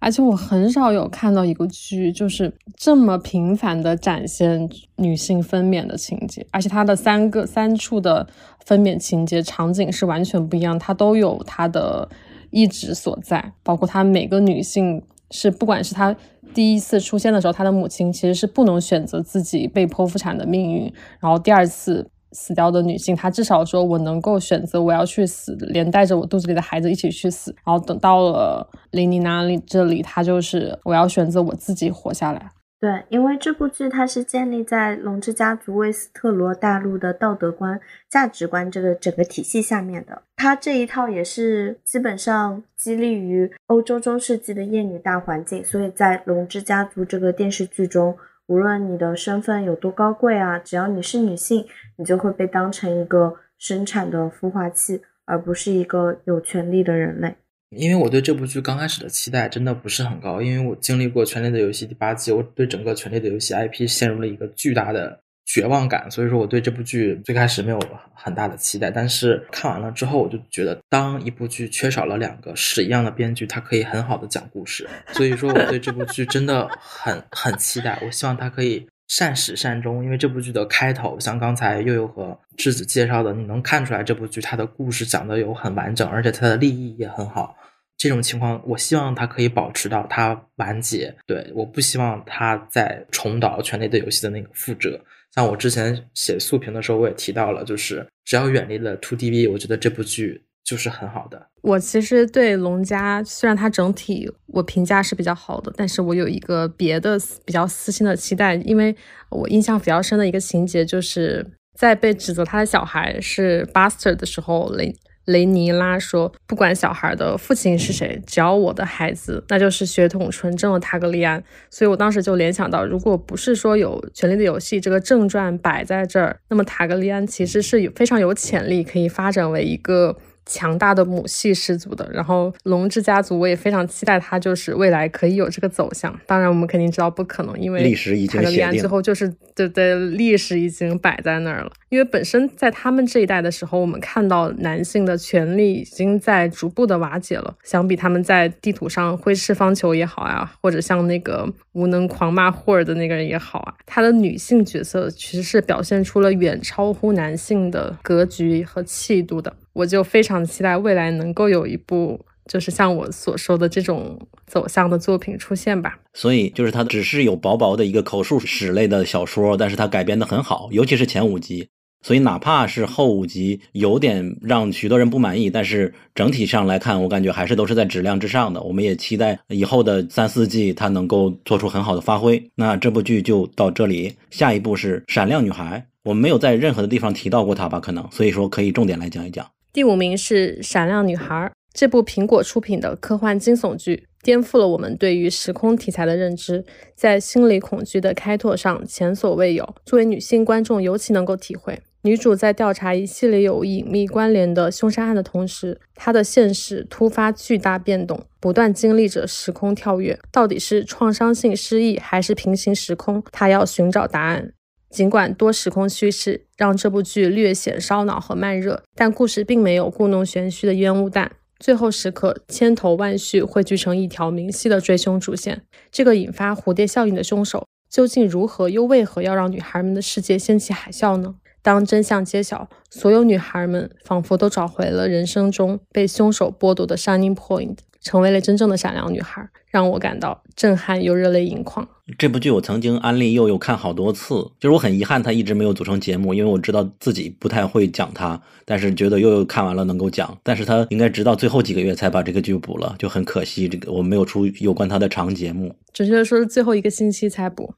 S5: 而且我很少有看到一个剧，就是这么频繁的展现女性分娩的情节，而且它的三个三处的分娩情节场景是完全不一样，它都有它的一直所在，包括她每个女性是，不管是她第一次出现的时候，她的母亲其实是不能选择自己被剖腹产的命运，然后第二次死掉的女性，她至少说我能够选择我要去死，连带着我肚子里的孩子一起去死，然后等到了琳妮娜里这里，她就是我要选择我自己活下来。
S1: 对，因为这部剧它是建立在龙之家族威斯特罗大陆的道德观、价值观这个整个体系下面的。它这一套也是基本上激励于欧洲中世纪的厌女大环境，所以在龙之家族这个电视剧中，无论你的身份有多高贵啊，只要你是女性，你就会被当成一个生产的孵化器，而不是一个有权利的人类。
S6: 因为我对这部剧刚开始的期待真的不是很高，因为我经历过《权力的游戏》第八季，我对整个《权力的游戏》IP 陷入了一个巨大的绝望感，所以说我对这部剧最开始没有很大的期待。但是看完了之后，我就觉得，当一部剧缺少了两个屎一样的编剧，它可以很好的讲故事。所以说，我对这部剧真的很很期待。我希望它可以善始善终，因为这部剧的开头，像刚才悠悠和质子介绍的，你能看出来这部剧它的故事讲的有很完整，而且它的立意也很好。这种情况，我希望它可以保持到它完结。对，我不希望它再重蹈《权力的游戏》的那个覆辙。像我之前写速评的时候，我也提到了，就是只要远离了 Two DV，我觉得这部剧就是很好的。
S5: 我其实对龙家，虽然它整体我评价是比较好的，但是我有一个别的比较私心的期待，因为我印象比较深的一个情节，就是在被指责他的小孩是 Buster 的时候，雷。雷尼拉说：“不管小孩的父亲是谁，只要我的孩子，那就是血统纯正的塔格利安。”所以我当时就联想到，如果不是说有《权力的游戏》这个正传摆在这儿，那么塔格利安其实是有非常有潜力可以发展为一个。强大的母系氏族的，然后龙之家族，我也非常期待他就是未来可以有这个走向。当然，我们肯定知道不可能，因为
S2: 历史已经写定。
S5: 最后就是对对，历史已经摆在那儿了。因为本身在他们这一代的时候，我们看到男性的权利已经在逐步的瓦解了。相比他们在地图上挥斥方遒也好啊，或者像那个无能狂骂霍尔的那个人也好啊，他的女性角色其实是表现出了远超乎男性的格局和气度的。我就非常期待未来能够有一部，就是像我所说的这种走向的作品出现吧。
S2: 所以，就是它只是有薄薄的一个口述史类的小说，但是它改编的很好，尤其是前五集。所以，哪怕是后五集有点让许多人不满意，但是整体上来看，我感觉还是都是在质量之上的。我们也期待以后的三四季它能够做出很好的发挥。那这部剧就到这里，下一部是《闪亮女孩》，我们没有在任何的地方提到过它吧？可能，所以说可以重点来讲一讲。
S5: 第五名是《闪亮女孩》这部苹果出品的科幻惊悚剧，颠覆了我们对于时空题材的认知，在心理恐惧的开拓上前所未有。作为女性观众，尤其能够体会。女主在调查一系列有隐秘关联的凶杀案的同时，她的现实突发巨大变动，不断经历着时空跳跃。到底是创伤性失忆，还是平行时空？她要寻找答案。尽管多时空叙事让这部剧略显烧脑和慢热，但故事并没有故弄玄虚的烟雾弹。最后时刻，千头万绪汇聚成一条明晰的追凶主线。这个引发蝴蝶效应的凶手究竟如何，又为何要让女孩们的世界掀起海啸呢？当真相揭晓，所有女孩们仿佛都找回了人生中被凶手剥夺的 shining point。成为了真正的闪亮女孩，让我感到震撼又热泪盈眶。
S2: 这部剧我曾经安利佑佑看好多次，就是我很遗憾它一直没有组成节目，因为我知道自己不太会讲它，但是觉得佑佑看完了能够讲。但是他应该直到最后几个月才把这个剧补了，就很可惜。这个我没有出有关他的长节目，
S5: 准确的说是最后一个星期才补。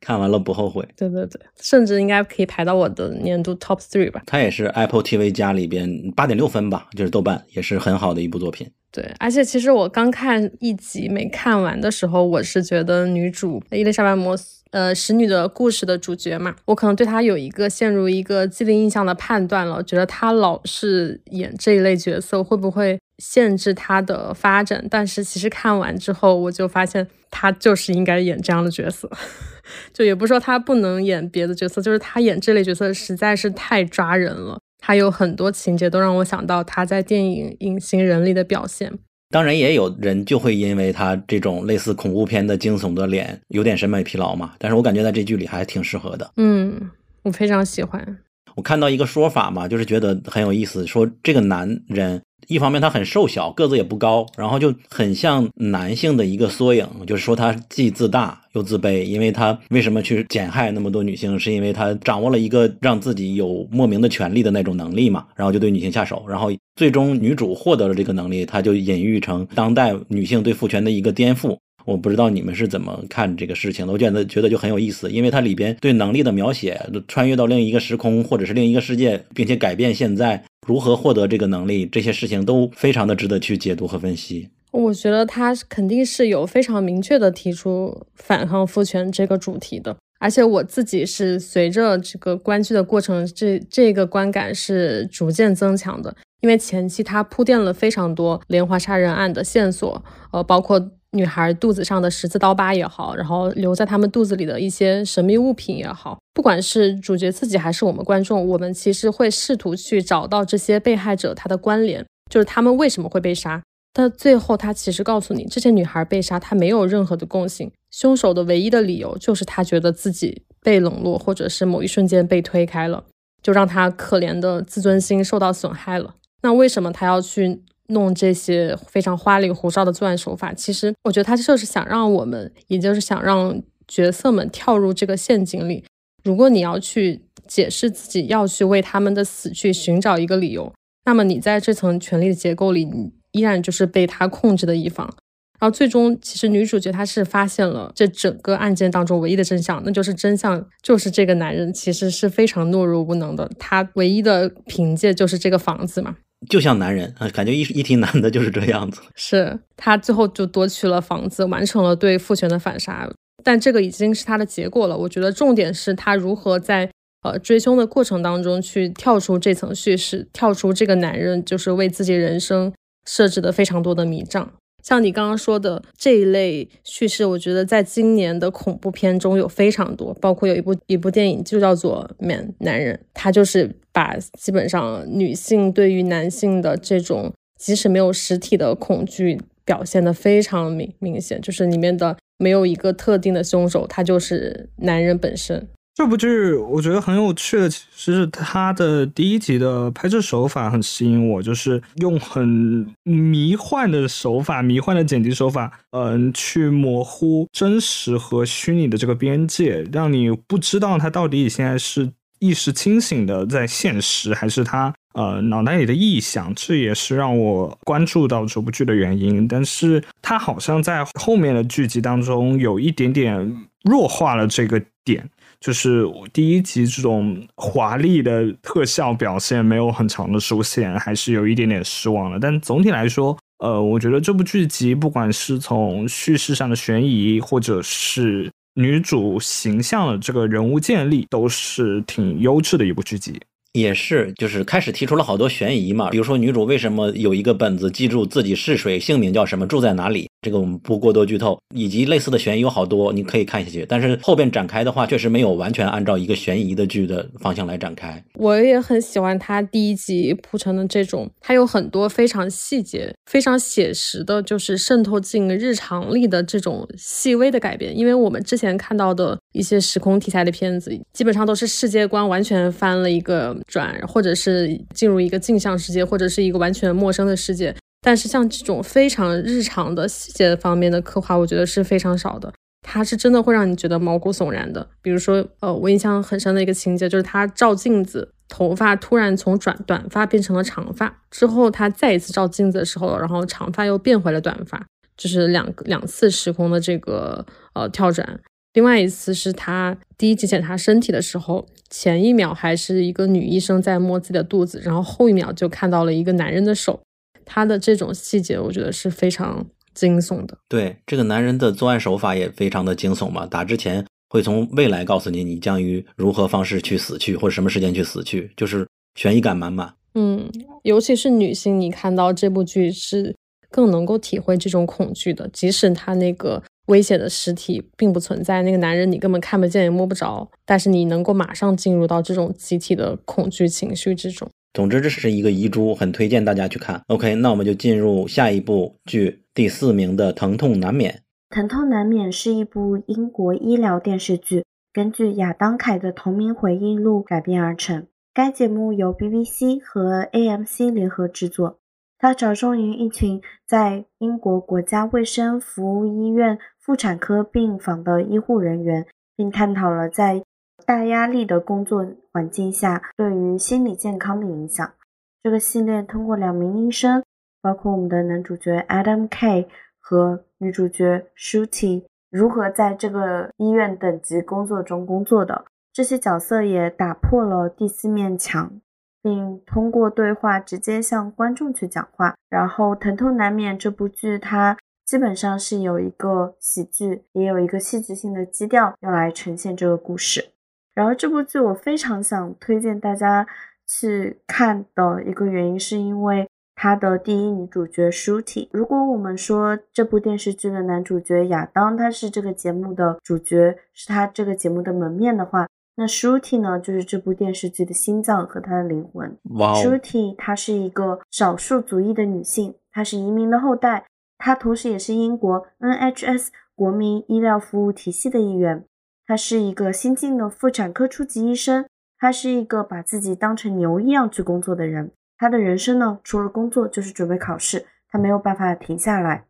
S2: 看完了不后悔。
S5: 对对对，甚至应该可以排到我的年度 top three 吧。
S2: 它也是 Apple TV 加里边八点六分吧，就是豆瓣也是很好的一部作品。
S5: 对，而且其实我刚看一集没看完的时候，我是觉得女主伊丽莎白·摩斯，呃，使女的故事的主角嘛，我可能对她有一个陷入一个既定印象的判断了，觉得她老是演这一类角色，会不会限制她的发展？但是其实看完之后，我就发现她就是应该演这样的角色，就也不说她不能演别的角色，就是她演这类角色实在是太抓人了。他有很多情节都让我想到他在电影《隐形人》里的表现。
S2: 当然，也有人就会因为他这种类似恐怖片的惊悚的脸有点审美疲劳嘛。但是我感觉在这剧里还挺适合的。
S5: 嗯，我非常喜欢。
S2: 我看到一个说法嘛，就是觉得很有意思，说这个男人一方面他很瘦小，个子也不高，然后就很像男性的一个缩影，就是说他既自大又自卑，因为他为什么去减害那么多女性，是因为他掌握了一个让自己有莫名的权利的那种能力嘛，然后就对女性下手，然后最终女主获得了这个能力，他就隐喻成当代女性对父权的一个颠覆。我不知道你们是怎么看这个事情的，我觉得觉得就很有意思，因为它里边对能力的描写，穿越到另一个时空或者是另一个世界，并且改变现在如何获得这个能力，这些事情都非常的值得去解读和分析。
S5: 我觉得他肯定是有非常明确的提出反抗父权这个主题的，而且我自己是随着这个观剧的过程，这这个观感是逐渐增强的，因为前期他铺垫了非常多连环杀人案的线索，呃，包括。女孩肚子上的十字刀疤也好，然后留在他们肚子里的一些神秘物品也好，不管是主角自己还是我们观众，我们其实会试图去找到这些被害者他的关联，就是他们为什么会被杀。但最后他其实告诉你，这些女孩被杀，她没有任何的共性，凶手的唯一的理由就是他觉得自己被冷落，或者是某一瞬间被推开了，就让他可怜的自尊心受到损害了。那为什么他要去？弄这些非常花里胡哨的作案手法，其实我觉得他就是想让我们，也就是想让角色们跳入这个陷阱里。如果你要去解释自己要去为他们的死去寻找一个理由，那么你在这层权力的结构里，你依然就是被他控制的一方。然后最终，其实女主角她是发现了这整个案件当中唯一的真相，那就是真相就是这个男人其实是非常懦弱无能的，他唯一的凭借就是这个房子嘛。
S2: 就像男人啊，感觉一一提男的就是这样子。
S5: 是他最后就夺取了房子，完成了对父权的反杀，但这个已经是他的结果了。我觉得重点是他如何在呃追凶的过程当中去跳出这层叙事，跳出这个男人就是为自己人生设置的非常多的迷障。像你刚刚说的这一类叙事，我觉得在今年的恐怖片中有非常多，包括有一部一部电影就叫做《Man 男人》，他就是把基本上女性对于男性的这种即使没有实体的恐惧表现的非常明明显，就是里面的没有一个特定的凶手，他就是男人本身。
S7: 这部剧我觉得很有趣的，其实是它的第一集的拍摄手法很吸引我，就是用很迷幻的手法、迷幻的剪辑手法，嗯，去模糊真实和虚拟的这个边界，让你不知道他到底现在是意识清醒的在现实，还是他呃脑袋里的臆想。这也是让我关注到这部剧的原因。但是它好像在后面的剧集当中有一点点弱化了这个点。就是第一集这种华丽的特效表现没有很长的出现，还是有一点点失望的。但总体来说，呃，我觉得这部剧集不管是从叙事上的悬疑，或者是女主形象的这个人物建立，都是挺优质的一部剧集。
S2: 也是，就是开始提出了好多悬疑嘛，比如说女主为什么有一个本子记住自己是谁，姓名叫什么，住在哪里，这个我们不过多剧透。以及类似的悬疑有好多，你可以看下去。但是后边展开的话，确实没有完全按照一个悬疑的剧的方向来展开。
S5: 我也很喜欢他第一集铺成的这种，它有很多非常细节、非常写实的，就是渗透进日常里的这种细微的改变。因为我们之前看到的一些时空题材的片子，基本上都是世界观完全翻了一个。转，或者是进入一个镜像世界，或者是一个完全陌生的世界。但是像这种非常日常的细节方面的刻画，我觉得是非常少的。它是真的会让你觉得毛骨悚然的。比如说，呃，我印象很深的一个情节，就是他照镜子，头发突然从短短发变成了长发，之后他再一次照镜子的时候，然后长发又变回了短发，就是两个两次时空的这个呃跳转。另外一次是他第一集检查身体的时候，前一秒还是一个女医生在摸自己的肚子，然后后一秒就看到了一个男人的手。他的这种细节，我觉得是非常惊悚的。
S2: 对这个男人的作案手法也非常的惊悚嘛，打之前会从未来告诉你你将于如何方式去死去，或者什么时间去死去，就是悬疑感满满。
S5: 嗯，尤其是女性，你看到这部剧是更能够体会这种恐惧的，即使他那个。危险的尸体并不存在，那个男人你根本看不见也摸不着，但是你能够马上进入到这种集体的恐惧情绪之中。
S2: 总之，这是一个遗珠，很推荐大家去看。OK，那我们就进入下一部剧，第四名的《疼痛难免》。
S1: 《疼痛难免》是一部英国医疗电视剧，根据亚当凯的同名回忆录改编而成。该节目由 BBC 和 AMC 联合制作。它着重于一群在英国国家卫生服务医院妇产科病房的医护人员，并探讨了在大压力的工作环境下对于心理健康的影响。这个系列通过两名医生，包括我们的男主角 Adam K 和女主角 Shuti，如何在这个医院等级工作中工作的。这些角色也打破了第四面墙。并通过对话直接向观众去讲话，然后疼痛难免这部剧它基本上是有一个喜剧，也有一个戏剧性的基调用来呈现这个故事。然后这部剧我非常想推荐大家去看的一个原因，是因为它的第一女主角 Shruti。如果我们说这部电视剧的男主角亚当他是这个节目的主角，是他这个节目的门面的话。那 Shruti 呢，就是这部电视剧的心脏和她的灵魂。
S2: 哇
S1: ，Shruti 她是一个少数族裔的女性，她是移民的后代，她同时也是英国 NHS 国民医疗服务体系的一员。她是一个新晋的妇产科初级医生，她是一个把自己当成牛一样去工作的人。她的人生呢，除了工作就是准备考试，她没有办法停下来，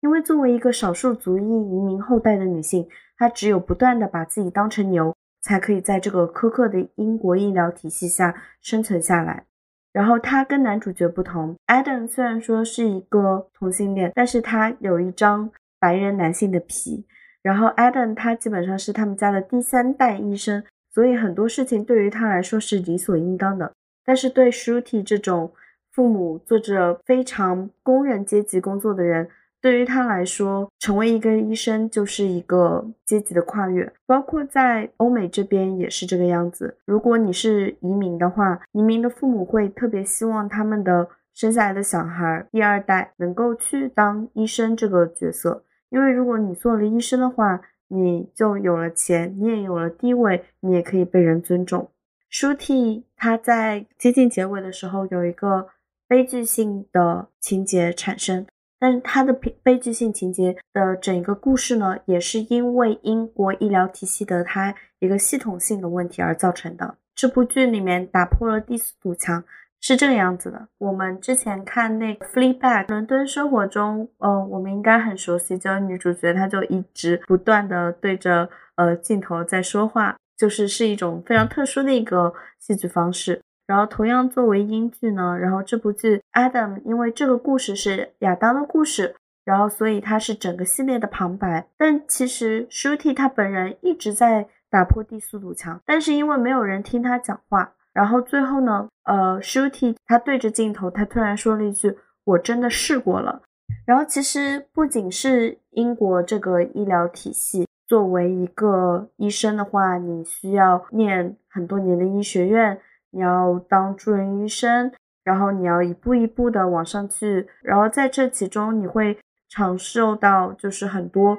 S1: 因为作为一个少数族裔移民后代的女性，她只有不断的把自己当成牛。才可以在这个苛刻的英国医疗体系下生存下来。然后他跟男主角不同，Adam 虽然说是一个同性恋，但是他有一张白人男性的皮。然后 Adam 他基本上是他们家的第三代医生，所以很多事情对于他来说是理所应当的。但是对 Shuti 这种父母做着非常工人阶级工作的人，对于他来说，成为一个医生就是一个阶级的跨越，包括在欧美这边也是这个样子。如果你是移民的话，移民的父母会特别希望他们的生下来的小孩第二代能够去当医生这个角色，因为如果你做了医生的话，你就有了钱，你也有了地位，你也可以被人尊重。舒蒂他在接近结尾的时候有一个悲剧性的情节产生。但是它的悲悲剧性情节的整个故事呢，也是因为英国医疗体系的它一个系统性的问题而造成的。这部剧里面打破了第四堵墙，是这个样子的。我们之前看那个《Fleabag》伦敦生活中，呃，我们应该很熟悉，就是女主角她就一直不断的对着呃镜头在说话，就是是一种非常特殊的一个戏剧方式。然后，同样作为英剧呢，然后这部剧 Adam 因为这个故事是亚当的故事，然后所以他是整个系列的旁白。但其实 Shuti 他本人一直在打破第四堵墙，但是因为没有人听他讲话，然后最后呢，呃，Shuti 他对着镜头，他突然说了一句：“我真的试过了。”然后其实不仅是英国这个医疗体系，作为一个医生的话，你需要念很多年的医学院。你要当住院医生，然后你要一步一步的往上去，然后在这其中你会尝受到就是很多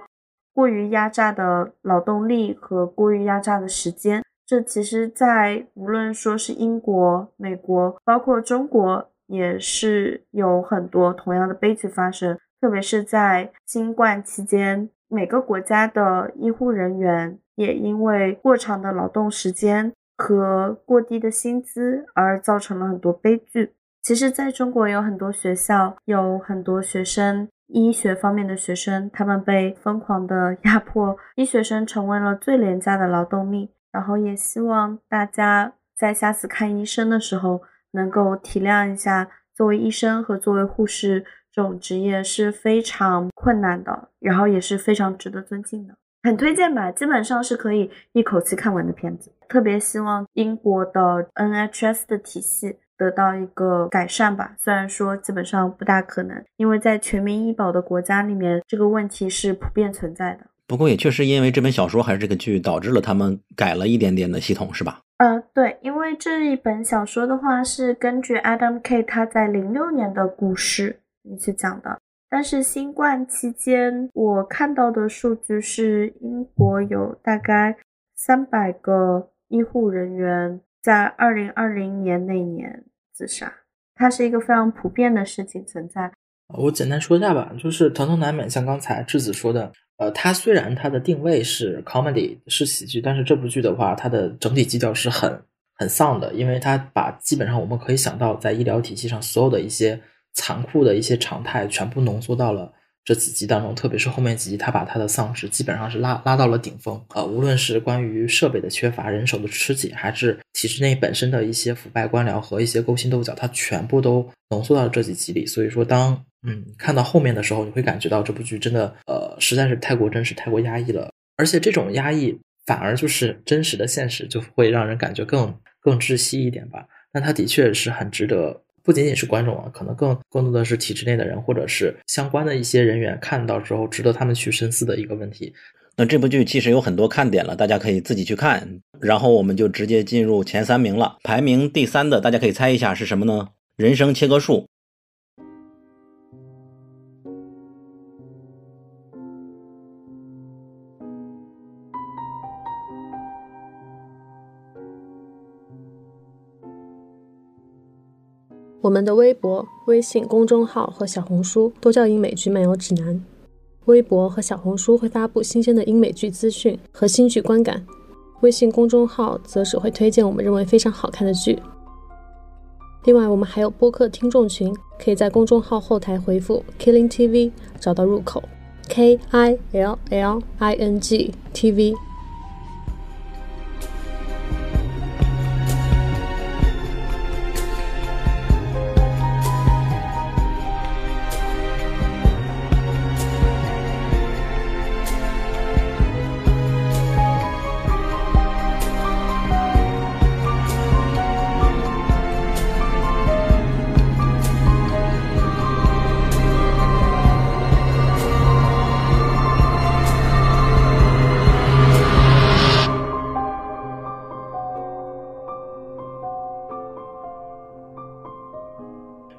S1: 过于压榨的劳动力和过于压榨的时间。这其实，在无论说是英国、美国，包括中国，也是有很多同样的悲剧发生。特别是在新冠期间，每个国家的医护人员也因为过长的劳动时间。和过低的薪资而造成了很多悲剧。其实，在中国有很多学校，有很多学生，医学方面的学生，他们被疯狂的压迫，医学生成为了最廉价的劳动力。然后，也希望大家在下次看医生的时候，能够体谅一下，作为医生和作为护士这种职业是非常困难的，然后也是非常值得尊敬的。很推荐吧，基本上是可以一口气看完的片子。特别希望英国的 NHS 的体系得到一个改善吧，虽然说基本上不大可能，因为在全民医保的国家里面，这个问题是普遍存在的。
S2: 不过也确实因为这本小说还是这个剧，导致了他们改了一点点的系统，是吧？
S1: 呃，对，因为这一本小说的话是根据 Adam K 他在零六年的故事一起讲的。但是新冠期间，我看到的数据是英国有大概三百个医护人员在二零二零年那年自杀，它是一个非常普遍的事情存在。
S6: 我简单说一下吧，就是《疼痛难免》，像刚才智子说的，呃，它虽然它的定位是 comedy 是喜剧，但是这部剧的话，它的整体基调是很很丧的，因为它把基本上我们可以想到在医疗体系上所有的一些。残酷的一些常态全部浓缩到了这几集当中，特别是后面几集，他把他的丧尸基本上是拉拉到了顶峰。呃，无论是关于设备的缺乏、人手的吃紧，还是体制内本身的一些腐败官僚和一些勾心斗角，他全部都浓缩到了这几集里。所以说，当嗯看到后面的时候，你会感觉到这部剧真的呃实在是太过真实、太过压抑了。而且这种压抑反而就是真实的现实，就会让人感觉更更窒息一点吧。但它的确是很值得。不仅仅是观众啊，可能更更多的是体制内的人，或者是相关的一些人员看到之后，值得他们去深思的一个问题。
S2: 那这部剧其实有很多看点了，大家可以自己去看。然后我们就直接进入前三名了。排名第三的，大家可以猜一下是什么呢？人生切割术。
S5: 我们的微博、微信公众号和小红书都叫英美剧漫游指南。微博和小红书会发布新鲜的英美剧资讯和新剧观感，微信公众号则只会推荐我们认为非常好看的剧。另外，我们还有播客听众群，可以在公众号后台回复 “Killing TV” 找到入口，K I L L I N G T V。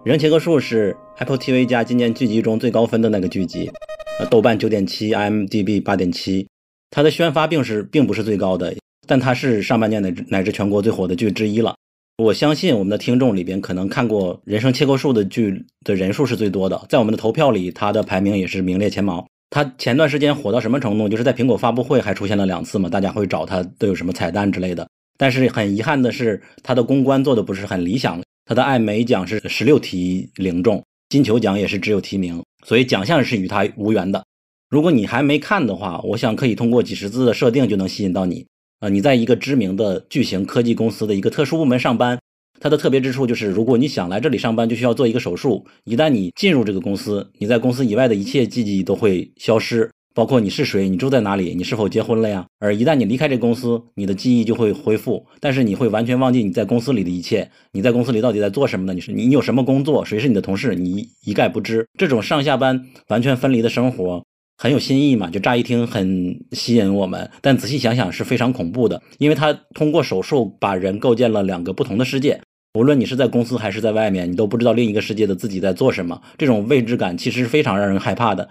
S2: 人生切割术是 Apple TV 加今年剧集中最高分的那个剧集，呃，豆瓣九点七，IMDB 八点七。它的宣发并是并不是最高的，但它是上半年乃至乃至全国最火的剧之一了。我相信我们的听众里边可能看过《人生切割术》的剧的人数是最多的，在我们的投票里，它的排名也是名列前茅。它前段时间火到什么程度？就是在苹果发布会还出现了两次嘛，大家会找它都有什么彩蛋之类的。但是很遗憾的是，它的公关做的不是很理想。他的艾美奖是十六题零中，金球奖也是只有提名，所以奖项是与他无缘的。如果你还没看的话，我想可以通过几十字的设定就能吸引到你。啊，你在一个知名的巨型科技公司的一个特殊部门上班，它的特别之处就是，如果你想来这里上班，就需要做一个手术。一旦你进入这个公司，你在公司以外的一切记忆都会消失。包括你是谁，你住在哪里，你是否结婚了呀？而一旦你离开这公司，你的记忆就会恢复，但是你会完全忘记你在公司里的一切。你在公司里到底在做什么呢？你是你有什么工作？谁是你的同事？你一概不知。这种上下班完全分离的生活很有新意嘛？就乍一听很吸引我们，但仔细想想是非常恐怖的，因为他通过手术把人构建了两个不同的世界。无论你是在公司还是在外面，你都不知道另一个世界的自己在做什么。这种未知感其实是非常让人害怕的。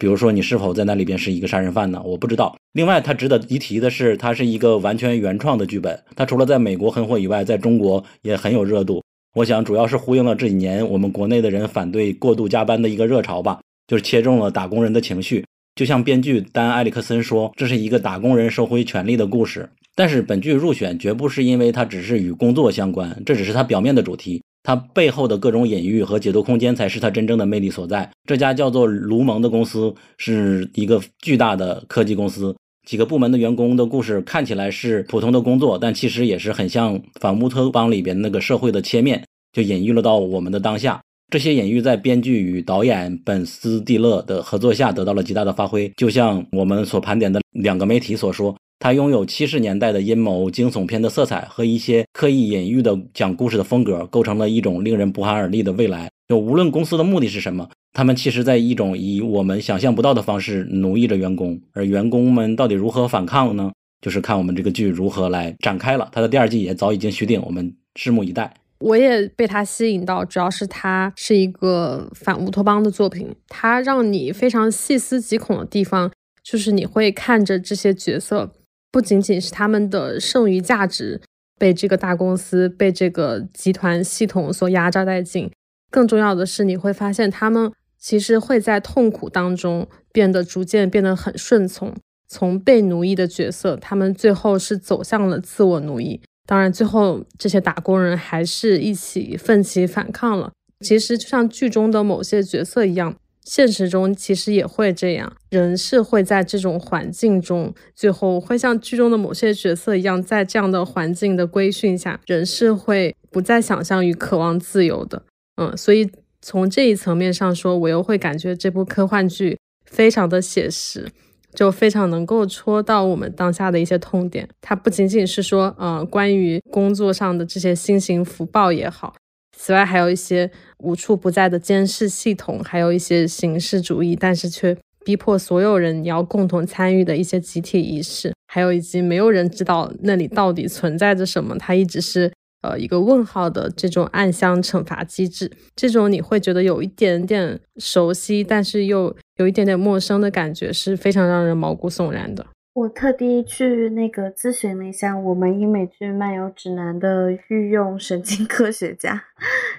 S2: 比如说，你是否在那里边是一个杀人犯呢？我不知道。另外，它值得一提的是，它是一个完全原创的剧本。它除了在美国很火以外，在中国也很有热度。我想，主要是呼应了这几年我们国内的人反对过度加班的一个热潮吧，就是切中了打工人的情绪。就像编剧丹·埃里克森说，这是一个打工人收回权利的故事。但是，本剧入选绝不是因为它只是与工作相关，这只是它表面的主题。它背后的各种隐喻和解读空间才是它真正的魅力所在。这家叫做卢蒙的公司是一个巨大的科技公司，几个部门的员工的故事看起来是普通的工作，但其实也是很像反乌托邦里边那个社会的切面，就隐喻了到我们的当下。这些隐喻在编剧与导演本斯蒂勒的合作下得到了极大的发挥。就像我们所盘点的两个媒体所说。它拥有七十年代的阴谋惊悚片的色彩和一些刻意隐喻的讲故事的风格，构成了一种令人不寒而栗的未来。就无论公司的目的是什么，他们其实在一种以我们想象不到的方式奴役着员工，而员工们到底如何反抗呢？就是看我们这个剧如何来展开了。它的第二季也早已经续订，我们拭目以待。
S5: 我也被它吸引到，主要是它是一个反乌托邦的作品，它让你非常细思极恐的地方，就是你会看着这些角色。不仅仅是他们的剩余价值被这个大公司、被这个集团系统所压榨殆尽，更重要的是，你会发现他们其实会在痛苦当中变得逐渐变得很顺从。从被奴役的角色，他们最后是走向了自我奴役。当然，最后这些打工人还是一起奋起反抗了。其实就像剧中的某些角色一样，现实中其实也会这样，人是会在这种环境中，最后会像剧中的某些角色一样，在这样的环境的规训下，人是会不再想象与渴望自由的。嗯，所以从这一层面上说，我又会感觉这部科幻剧非常的写实。就非常能够戳到我们当下的一些痛点。它不仅仅是说，呃，关于工作上的这些新型福报也好，此外还有一些无处不在的监视系统，还有一些形式主义，但是却逼迫所有人你要共同参与的一些集体仪式，还有以及没有人知道那里到底存在着什么，它一直是。呃，一个问号的这种暗箱惩罚机制，这种你会觉得有一点点熟悉，但是又有一点点陌生的感觉，是非常让人毛骨悚然的。
S1: 我特地去那个咨询了一下我们英美剧漫游指南的御用神经科学家，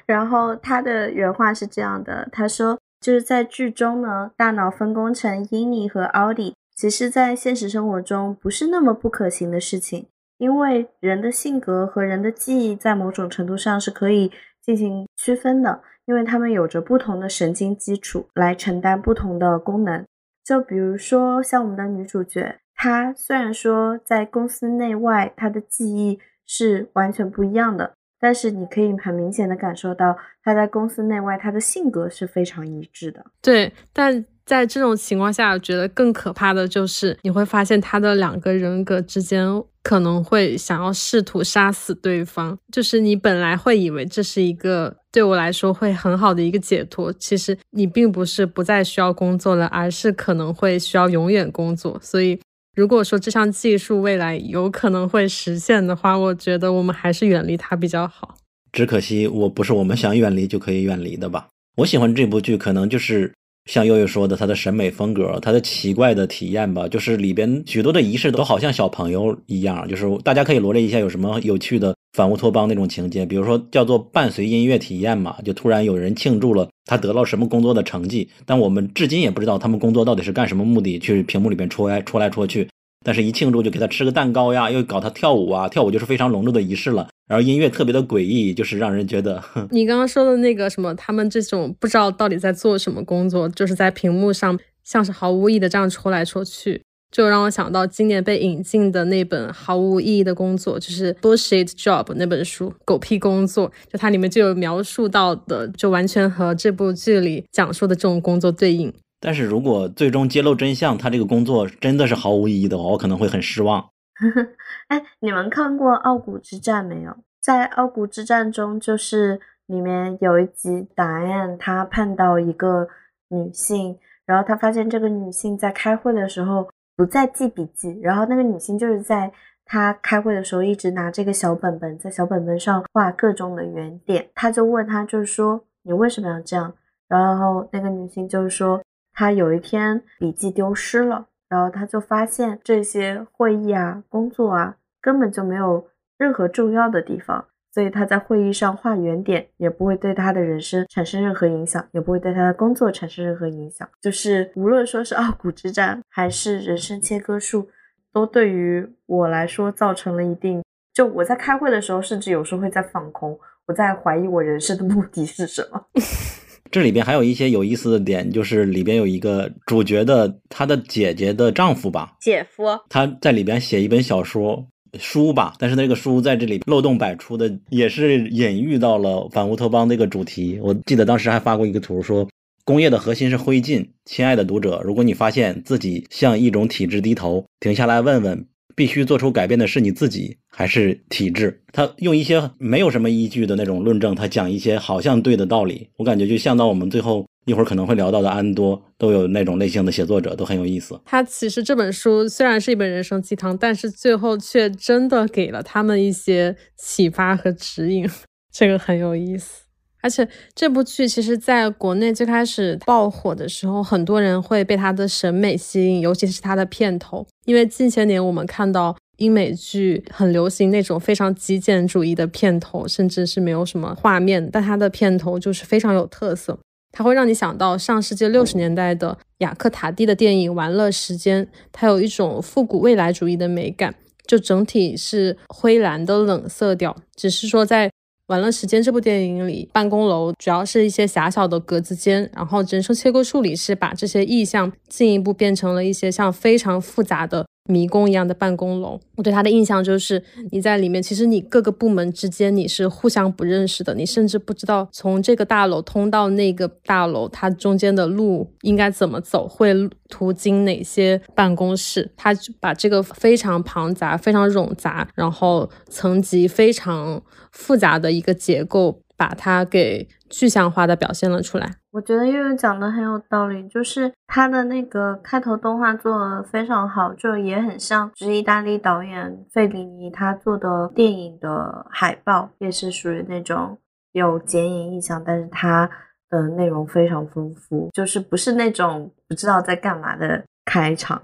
S1: 然后他的原话是这样的：他说，就是在剧中呢，大脑分工成英尼和奥迪，其实在现实生活中不是那么不可行的事情。因为人的性格和人的记忆在某种程度上是可以进行区分的，因为他们有着不同的神经基础来承担不同的功能。就比如说像我们的女主角，他虽然说在公司内外他的记忆是完全不一样的，但是你可以很明显的感受到他在公司内外他的性格是非常一致的。
S5: 对，但。在这种情况下，我觉得更可怕的就是你会发现他的两个人格之间可能会想要试图杀死对方。就是你本来会以为这是一个对我来说会很好的一个解脱，其实你并不是不再需要工作了，而是可能会需要永远工作。所以，如果说这项技术未来有可能会实现的话，我觉得我们还是远离它比较好。
S2: 只可惜我不是我们想远离就可以远离的吧？我喜欢这部剧，可能就是。像悠悠说的，他的审美风格，他的奇怪的体验吧，就是里边许多的仪式都好像小朋友一样，就是大家可以罗列一下有什么有趣的反乌托邦那种情节，比如说叫做伴随音乐体验嘛，就突然有人庆祝了他得到什么工作的成绩，但我们至今也不知道他们工作到底是干什么目的，去屏幕里边戳来戳来戳去。但是，一庆祝就给他吃个蛋糕呀，又搞他跳舞啊，跳舞就是非常隆重的仪式了。然后音乐特别的诡异，就是让人觉得。
S5: 你刚刚说的那个什么，他们这种不知道到底在做什么工作，就是在屏幕上像是毫无意义的这样戳来戳去，就让我想到今年被引进的那本毫无意义的工作，就是《Bullshit Job》那本书，狗屁工作。就它里面就有描述到的，就完全和这部剧里讲述的这种工作对应。
S2: 但是如果最终揭露真相，他这个工作真的是毫无意义的话，我可能会很失望。
S1: 哎，你们看过《傲骨之战》没有？在《傲骨之战》中，就是里面有一集，答案他碰到一个女性，然后他发现这个女性在开会的时候不再记笔记，然后那个女性就是在他开会的时候一直拿这个小本本，在小本本上画各种的圆点。他就问他，就是说你为什么要这样？然后那个女性就是说。她有一天笔记丢失了，然后她就发现这些会议啊、工作啊根本就没有任何重要的地方，所以他在会议上画圆点也不会对他的人生产生任何影响，也不会对他的工作产生任何影响。就是无论说是 傲骨之战还是人生切割术，都对于我来说造成了一定。就我在开会的时候，甚至有时候会在放空，我在怀疑我人生的目的是什么。
S2: 这里边还有一些有意思的点，就是里边有一个主角的他的姐姐的丈夫吧，
S1: 姐夫，
S2: 他在里边写一本小说书吧，但是那个书在这里漏洞百出的，也是隐喻到了反乌托邦这个主题。我记得当时还发过一个图，说工业的核心是灰烬。亲爱的读者，如果你发现自己向一种体制低头，停下来问问。必须做出改变的是你自己还是体制？他用一些没有什么依据的那种论证，他讲一些好像对的道理，我感觉就像到我们最后一会儿可能会聊到的安多，都有那种类型的写作者都很有意思。
S5: 他其实这本书虽然是一本人生鸡汤，但是最后却真的给了他们一些启发和指引，这个很有意思。而且这部剧其实在国内最开始爆火的时候，很多人会被它的审美吸引，尤其是它的片头。因为近些年我们看到英美剧很流行那种非常极简主义的片头，甚至是没有什么画面，但它的片头就是非常有特色。它会让你想到上世纪六十年代的雅克塔蒂的电影《玩乐时间》，它有一种复古未来主义的美感，就整体是灰蓝的冷色调，只是说在。玩乐时间这部电影里，办公楼主要是一些狭小的格子间，然后人声切割处理是把这些意象进一步变成了一些像非常复杂的。迷宫一样的办公楼，我对它的印象就是你在里面，其实你各个部门之间你是互相不认识的，你甚至不知道从这个大楼通到那个大楼，它中间的路应该怎么走，会途经哪些办公室。它把这个非常庞杂、非常冗杂，然后层级非常复杂的一个结构，把它给具象化的表现了出来。
S1: 我觉得悠悠讲的很有道理，就是他的那个开头动画做的非常好，就也很像，是意大利导演费里尼他做的电影的海报，也是属于那种有剪影意象，但是它的内容非常丰富，就是不是那种不知道在干嘛的开场。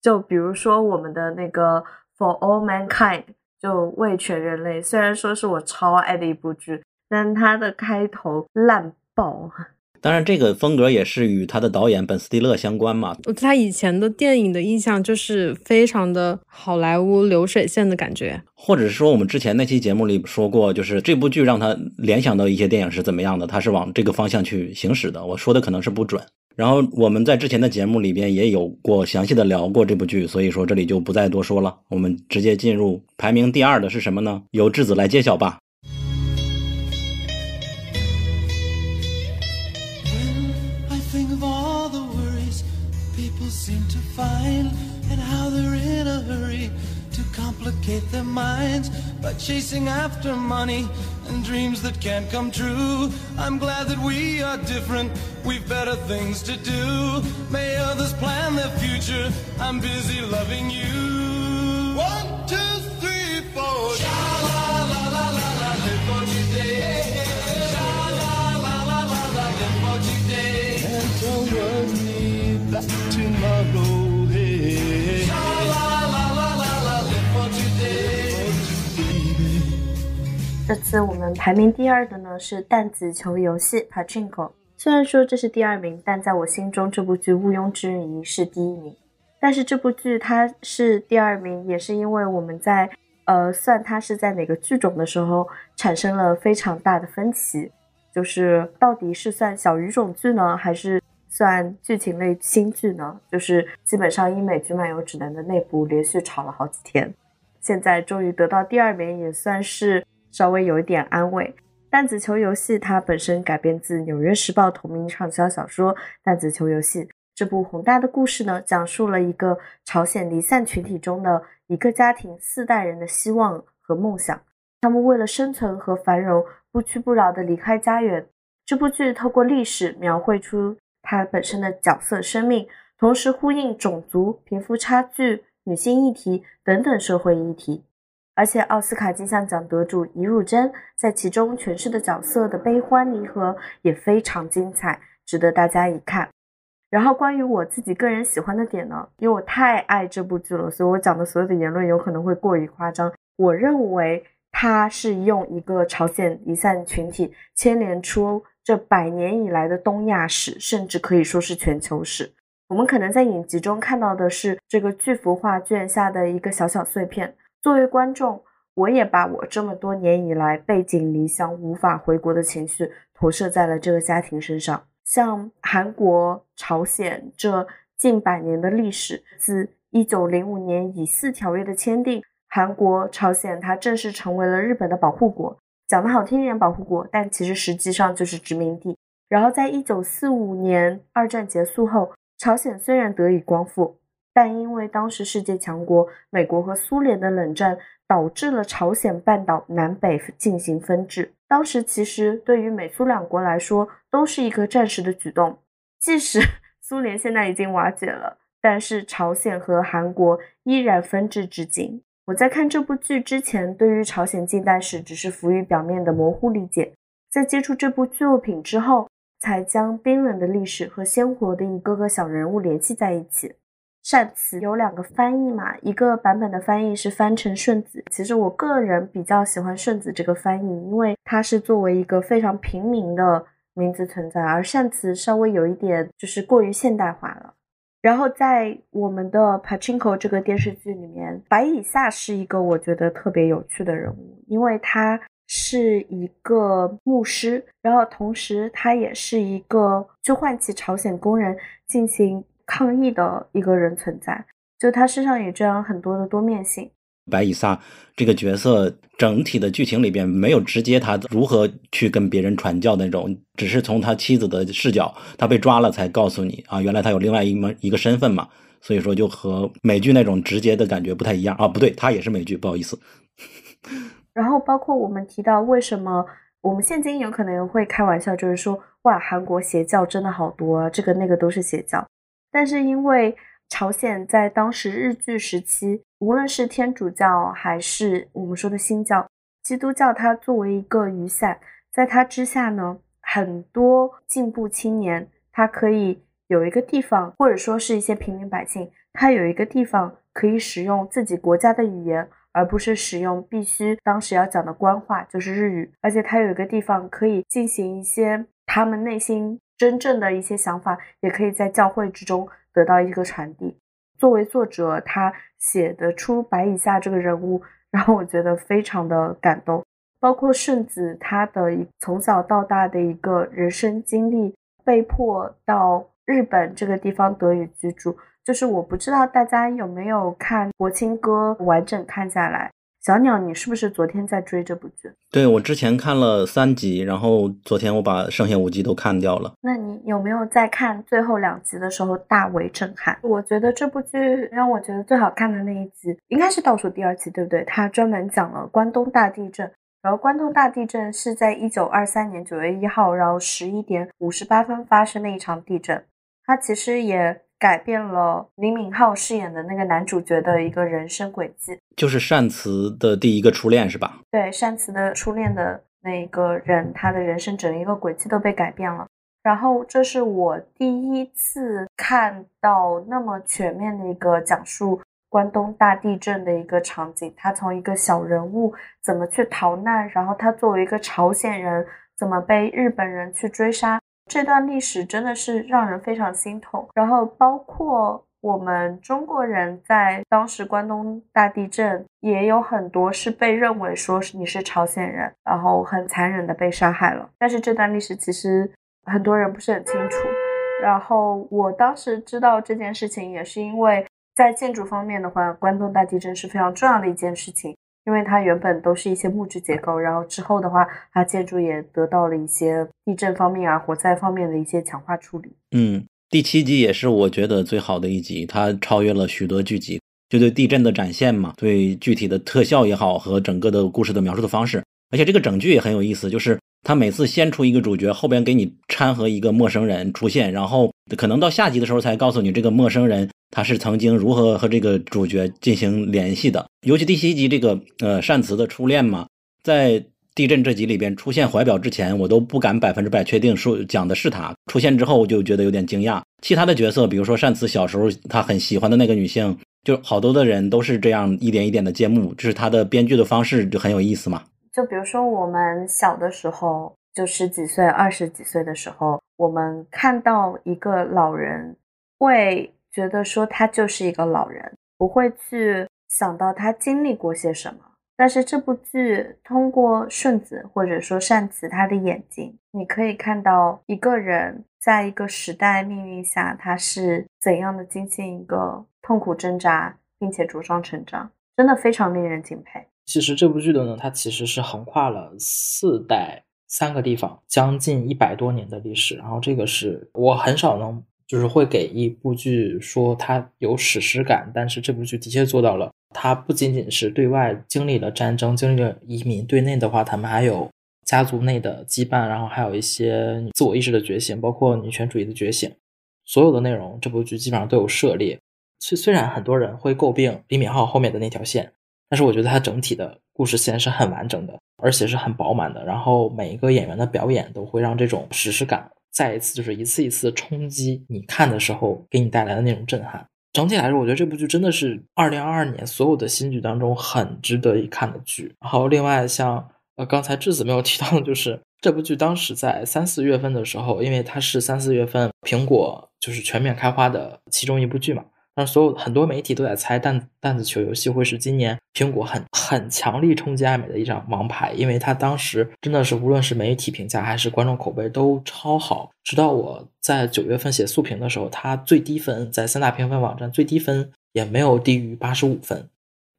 S1: 就比如说我们的那个 For All Mankind，就为全人类，虽然说是我超爱的一部剧，但它的开头烂爆。
S2: 当然，这个风格也是与他的导演本·斯蒂勒相关嘛。
S5: 我对他以前的电影的印象就是非常的好莱坞流水线的感觉，
S2: 或者是说我们之前那期节目里说过，就是这部剧让他联想到一些电影是怎么样的，他是往这个方向去行驶的。我说的可能是不准。然后我们在之前的节目里边也有过详细的聊过这部剧，所以说这里就不再多说了。我们直接进入排名第二的是什么呢？由质子来揭晓吧。
S3: Find and how they're in a hurry to complicate their minds by chasing after money and dreams that can't come true. I'm glad that we are different, we've better things to do. May others plan their future, I'm busy loving you. One, two, three, four. Sha la la la la live for today. Sha la la la la la, live for today. And don't worry
S1: 这次我们排名第二的呢是弹子球游戏 Pachinko。虽然说这是第二名，但在我心中这部剧毋庸置疑是第一名。但是这部剧它是第二名，也是因为我们在呃算它是在哪个剧种的时候产生了非常大的分歧，就是到底是算小语种剧呢，还是算剧情类新剧呢？就是基本上英美剧漫游指南的内部连续吵了好几天，现在终于得到第二名，也算是。稍微有一点安慰。弹子球游戏它本身改编自《纽约时报》同名畅销小说《弹子球游戏》。这部宏大的故事呢，讲述了一个朝鲜离散群体中的一个家庭四代人的希望和梦想。他们为了生存和繁荣，不屈不挠地离开家园。这部剧透过历史描绘出它本身的角色生命，同时呼应种族、贫富差距、女性议题等等社会议题。而且奥斯卡金像奖得主尹汝珍在其中诠释的角色的悲欢离合也非常精彩，值得大家一看。然后关于我自己个人喜欢的点呢，因为我太爱这部剧了，所以我讲的所有的言论有可能会过于夸张。我认为它是用一个朝鲜离散群体牵连出这百年以来的东亚史，甚至可以说是全球史。我们可能在影集中看到的是这个巨幅画卷下的一个小小碎片。作为观众，我也把我这么多年以来背井离乡、无法回国的情绪投射在了这个家庭身上。像韩国、朝鲜这近百年的历史，自一九零五年以四条约的签订，韩国、朝鲜它正式成为了日本的保护国。讲的好听一点，保护国，但其实实际上就是殖民地。然后在一九四五年二战结束后，朝鲜虽然得以光复。但因为当时世界强国美国和苏联的冷战，导致了朝鲜半岛南北进行分治。当时其实对于美苏两国来说，都是一个暂时的举动。即使 苏联现在已经瓦解了，但是朝鲜和韩国依然分治至今。我在看这部剧之前，对于朝鲜近代史只是浮于表面的模糊理解，在接触这部剧作品之后，才将冰冷的历史和鲜活的一个个小人物联系在一起。善词有两个翻译嘛，一个版本的翻译是翻成顺子。其实我个人比较喜欢顺子这个翻译，因为它是作为一个非常平民的名字存在，而善词稍微有一点就是过于现代化了。然后在我们的《Pachinko》这个电视剧里面，白以夏是一个我觉得特别有趣的人物，因为他是一个牧师，然后同时他也是一个去唤起朝鲜工人进行抗议的一个人存在。就他身上也这样很多的多面性。
S2: 白以撒这个角色整体的剧情里边没有直接他如何去跟别人传教的那种，只是从他妻子的视角，他被抓了才告诉你啊，原来他有另外一门一个身份嘛。所以说就和美剧那种直接的感觉不太一样啊，不对，他也是美剧，不好意思。
S1: 然后包括我们提到为什么我们现今有可能会开玩笑，就是说哇，韩国邪教真的好多啊，这个那个都是邪教。但是因为朝鲜在当时日据时期，无论是天主教还是我们说的新教，基督教它作为一个雨伞，在它之下呢，很多进步青年他可以。有一个地方，或者说是一些平民百姓，他有一个地方可以使用自己国家的语言，而不是使用必须当时要讲的官话，就是日语。而且他有一个地方可以进行一些他们内心真正的一些想法，也可以在教会之中得到一个传递。作为作者，他写得出白以下这个人物，让我觉得非常的感动。包括顺子他的一从小到大的一个人生经历，被迫到。日本这个地方得以居住，就是我不知道大家有没有看《国庆歌》完整看下来。小鸟，你是不是昨天在追这部剧？
S2: 对我之前看了三集，然后昨天我把剩下五集都看掉了。
S1: 那你有没有在看最后两集的时候大为震撼？我觉得这部剧让我觉得最好看的那一集应该是倒数第二集，对不对？它专门讲了关东大地震。然后关东大地震是在一九二三年九月一号，然后十一点五十八分发生的一场地震。它其实也改变了李敏镐饰演的那个男主角的一个人生轨迹，
S2: 就是善慈的第一个初恋，是吧？
S1: 对，善慈的初恋的那个人，他的人生整一个轨迹都被改变了。然后这是我第一次看到那么全面的一个讲述关东大地震的一个场景，他从一个小人物怎么去逃难，然后他作为一个朝鲜人怎么被日本人去追杀。这段历史真的是让人非常心痛，然后包括我们中国人在当时关东大地震也有很多是被认为说是你是朝鲜人，然后很残忍的被杀害了。但是这段历史其实很多人不是很清楚。然后我当时知道这件事情，也是因为在建筑方面的话，关东大地震是非常重要的一件事情。因为它原本都是一些木质结构，然后之后的话，它建筑也得到了一些地震方面啊、火灾方面的一些强化处理。
S2: 嗯，第七集也是我觉得最好的一集，它超越了许多剧集，就对地震的展现嘛，对具体的特效也好和整个的故事的描述的方式，而且这个整剧也很有意思，就是他每次先出一个主角，后边给你掺和一个陌生人出现，然后可能到下集的时候才告诉你这个陌生人。他是曾经如何和这个主角进行联系的？尤其第七集这个呃善慈的初恋嘛，在地震这集里边出现怀表之前，我都不敢百分之百确定说讲的是他。出现之后，我就觉得有点惊讶。其他的角色，比如说善慈小时候他很喜欢的那个女性，就好多的人都是这样一点一点的揭幕，这是他的编剧的方式，就很有意思嘛。
S1: 就比如说我们小的时候，就十几岁、二十几岁的时候，我们看到一个老人会。觉得说他就是一个老人，不会去想到他经历过些什么。但是这部剧通过顺子或者说善子他的眼睛，你可以看到一个人在一个时代命运下，他是怎样的进行一个痛苦挣扎，并且茁壮成长，真的非常令人敬佩。
S6: 其实这部剧的呢，它其实是横跨了四代、三个地方，将近一百多年的历史。然后这个是我很少能。就是会给一部剧说它有史诗感，但是这部剧的确做到了。它不仅仅是对外经历了战争，经历了移民，对内的话，他们还有家族内的羁绊，然后还有一些自我意识的觉醒，包括女权主义的觉醒。所有的内容，这部剧基本上都有涉猎。虽虽然很多人会诟病李敏镐后面的那条线，但是我觉得它整体的故事线是很完整的，而且是很饱满的。然后每一个演员的表演都会让这种史诗感。再一次就是一次一次冲击你看的时候给你带来的那种震撼。整体来说，我觉得这部剧真的是二零二二年所有的新剧当中很值得一看的剧。然后另外像呃刚才智子没有提到的就是这部剧当时在三四月份的时候，因为它是三四月份苹果就是全面开花的其中一部剧嘛，但所有很多媒体都在猜弹弹子球游戏会是今年苹果很很强力冲击爱美的一张王牌，因为它当时真的是无论是媒体评价还是观众口碑都超好。直到我在九月份写速评的时候，它最低分在三大评分网站最低分也没有低于八十五分，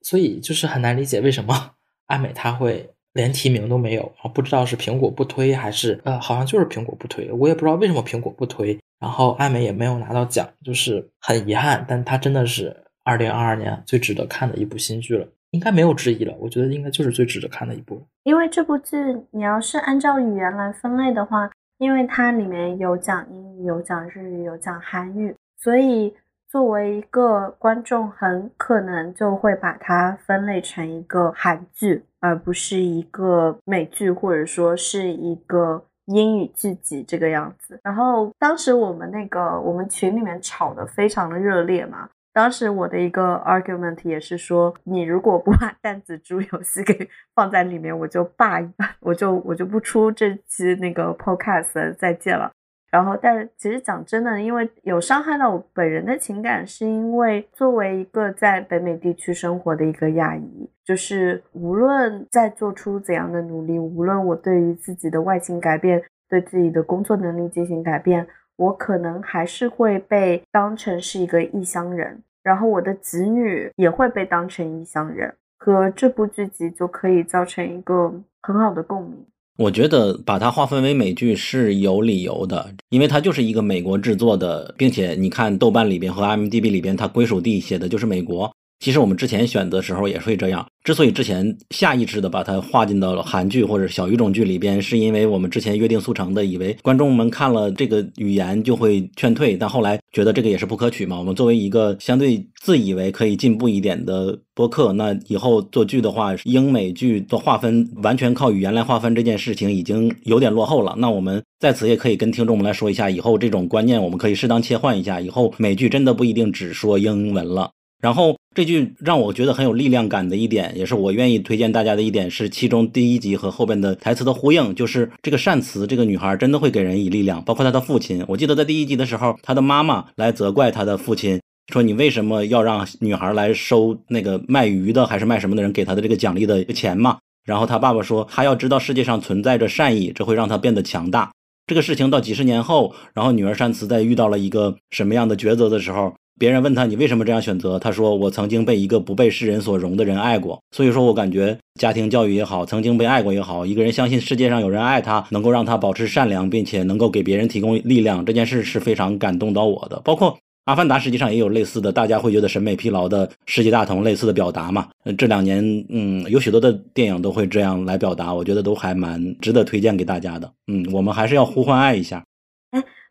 S6: 所以就是很难理解为什么爱美它会。连提名都没有，然后不知道是苹果不推还是呃，好像就是苹果不推，我也不知道为什么苹果不推。然后艾美也没有拿到奖，就是很遗憾。但它真的是二零二二年最值得看的一部新剧了，应该没有之一了。我觉得应该就是最值得看的一部。
S1: 因为这部剧，你要是按照语言来分类的话，因为它里面有讲英语、有讲日语、有讲韩语，所以。作为一个观众，很可能就会把它分类成一个韩剧，而不是一个美剧，或者说是一个英语剧集这个样子。然后当时我们那个我们群里面吵得非常的热烈嘛，当时我的一个 argument 也是说，你如果不把弹子猪游戏给 放在里面，我就罢，我就我就不出这期那个 podcast 再见了。然后，但其实讲真的，因为有伤害到我本人的情感，是因为作为一个在北美地区生活的一个亚裔，就是无论在做出怎样的努力，无论我对于自己的外形改变，对自己的工作能力进行改变，我可能还是会被当成是一个异乡人，然后我的子女也会被当成异乡人，和这部剧集就可以造成一个很好的共鸣。
S2: 我觉得把它划分为美剧是有理由的，因为它就是一个美国制作的，并且你看豆瓣里边和 IMDB 里边，它归属地写的就是美国。其实我们之前选的时候也会这样。之所以之前下意识的把它划进到了韩剧或者小语种剧里边，是因为我们之前约定俗成的，以为观众们看了这个语言就会劝退，但后来觉得这个也是不可取嘛。我们作为一个相对自以为可以进步一点的播客，那以后做剧的话，英美剧的划分完全靠语言来划分这件事情已经有点落后了。那我们在此也可以跟听众们来说一下，以后这种观念我们可以适当切换一下，以后美剧真的不一定只说英文了。然后这句让我觉得很有力量感的一点，也是我愿意推荐大家的一点，是其中第一集和后边的台词的呼应，就是这个善慈这个女孩真的会给人以力量，包括她的父亲。我记得在第一集的时候，她的妈妈来责怪她的父亲，说你为什么要让女孩来收那个卖鱼的还是卖什么的人给她的这个奖励的钱嘛？然后他爸爸说，他要知道世界上存在着善意，这会让他变得强大。这个事情到几十年后，然后女儿善慈在遇到了一个什么样的抉择的时候。别人问他你为什么这样选择？他说我曾经被一个不被世人所容的人爱过，所以说我感觉家庭教育也好，曾经被爱过也好，一个人相信世界上有人爱他，能够让他保持善良，并且能够给别人提供力量，这件事是非常感动到我的。包括《阿凡达》实际上也有类似的，大家会觉得审美疲劳的世界大同类似的表达嘛？这两年嗯，有许多的电影都会这样来表达，我觉得都还蛮值得推荐给大家的。嗯，我们还是要呼唤爱一下。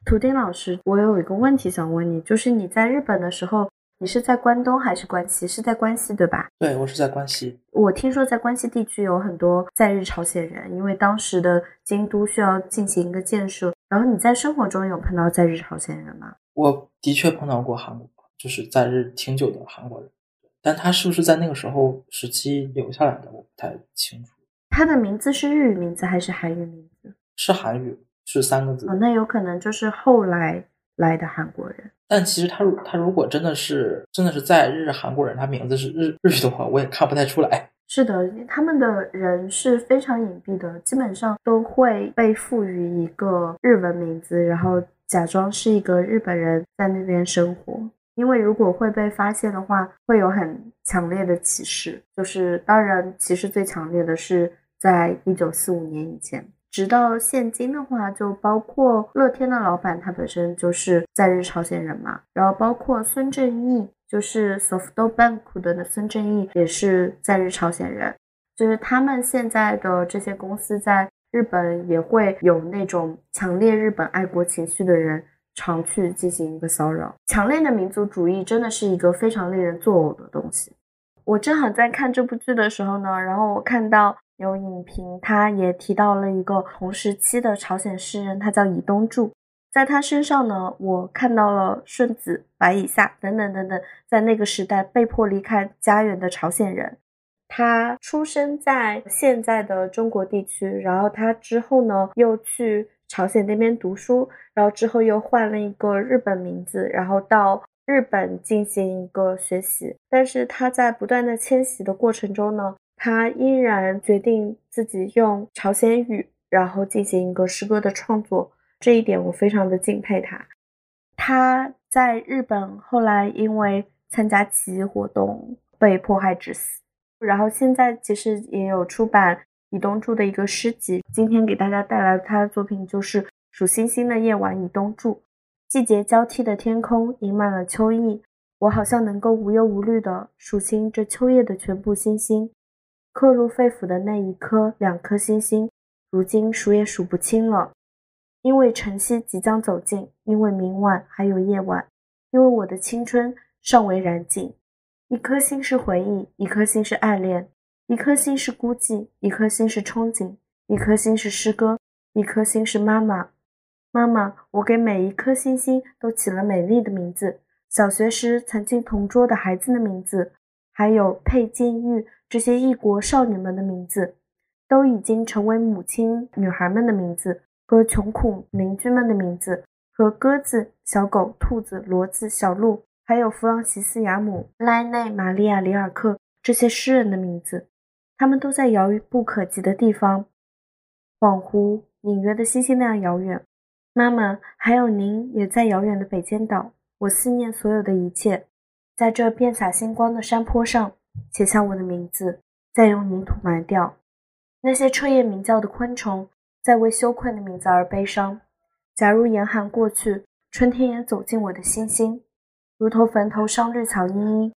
S1: 图丁老师，我有一个问题想问你，就是你在日本的时候，你是在关东还是关西？是在关西对吧？
S6: 对，我是在关西。
S1: 我听说在关西地区有很多在日朝鲜人，因为当时的京都需要进行一个建设。然后你在生活中有碰到在日朝鲜人吗？
S6: 我的确碰到过韩国，就是在日挺久的韩国人，但他是不是在那个时候时期留下来的，我不太清楚。
S1: 他的名字是日语名字还是韩语名字？
S6: 是韩语。是三个字，
S1: 那有可能就是后来来的韩国人。
S6: 但其实他如他如果真的是真的是在日韩国人，他名字是日日语的话，我也看不太出来。
S1: 是的，他们的人是非常隐蔽的，基本上都会被赋予一个日文名字，然后假装是一个日本人在那边生活。因为如果会被发现的话，会有很强烈的歧视。就是当然，歧视最强烈的是在一九四五年以前。直到现今的话，就包括乐天的老板，他本身就是在日朝鲜人嘛。然后包括孙正义，就是 SoftBank 的孙正义，也是在日朝鲜人。就是他们现在的这些公司在日本也会有那种强烈日本爱国情绪的人常去进行一个骚扰。强烈的民族主义真的是一个非常令人作呕的东西。我正好在看这部剧的时候呢，然后我看到。有影评，他也提到了一个同时期的朝鲜诗人，他叫伊东柱。在他身上呢，我看到了顺子、白以夏等等等等，在那个时代被迫离开家园的朝鲜人。他出生在现在的中国地区，然后他之后呢又去朝鲜那边读书，然后之后又换了一个日本名字，然后到。日本进行一个学习，但是他在不断的迁徙的过程中呢，他依然决定自己用朝鲜语，然后进行一个诗歌的创作。这一点我非常的敬佩他。他在日本后来因为参加起义活动被迫害致死，然后现在其实也有出版伊东柱的一个诗集。今天给大家带来的他的作品就是《数星星的夜晚》，伊东柱。季节交替的天空盈满了秋意，我好像能够无忧无虑地数清这秋夜的全部星星。刻入肺腑的那一颗、两颗星星，如今数也数不清了。因为晨曦即将走近，因为明晚还有夜晚，因为我的青春尚未燃尽。一颗心是回忆，一颗心是爱恋，一颗心是孤寂，一颗心是憧憬，一颗心是诗歌，一颗心是妈妈。妈妈，我给每一颗星星都起了美丽的名字，小学时曾经同桌的孩子的名字，还有佩金玉这些异国少女们的名字，都已经成为母亲女孩们的名字和穷苦邻居们的名字，和鸽子、小狗、兔子、骡子、小鹿，还有弗朗西斯·雅姆、莱内、玛利亚·里尔克这些诗人的名字，他们都在遥不可及的地方，恍惚隐约的星星那样遥远。妈妈，还有您，也在遥远的北尖岛。我思念所有的一切，在这遍洒星光的山坡上，写下我的名字，再用泥土埋掉。那些彻夜鸣叫的昆虫，在为羞愧的名字而悲伤。假如严寒过去，春天也走进我的心心，如同坟头上绿草茵茵，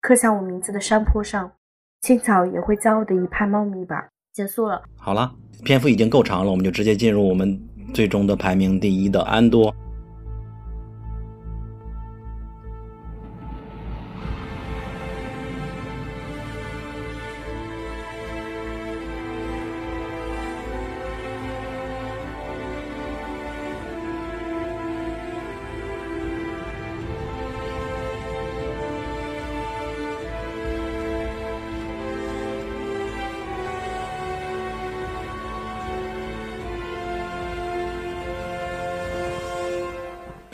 S1: 刻下我名字的山坡上，青草也会骄傲的一派茂密吧。结束了。
S2: 好了，篇幅已经够长了，我们就直接进入我们。最终的排名第一的安多。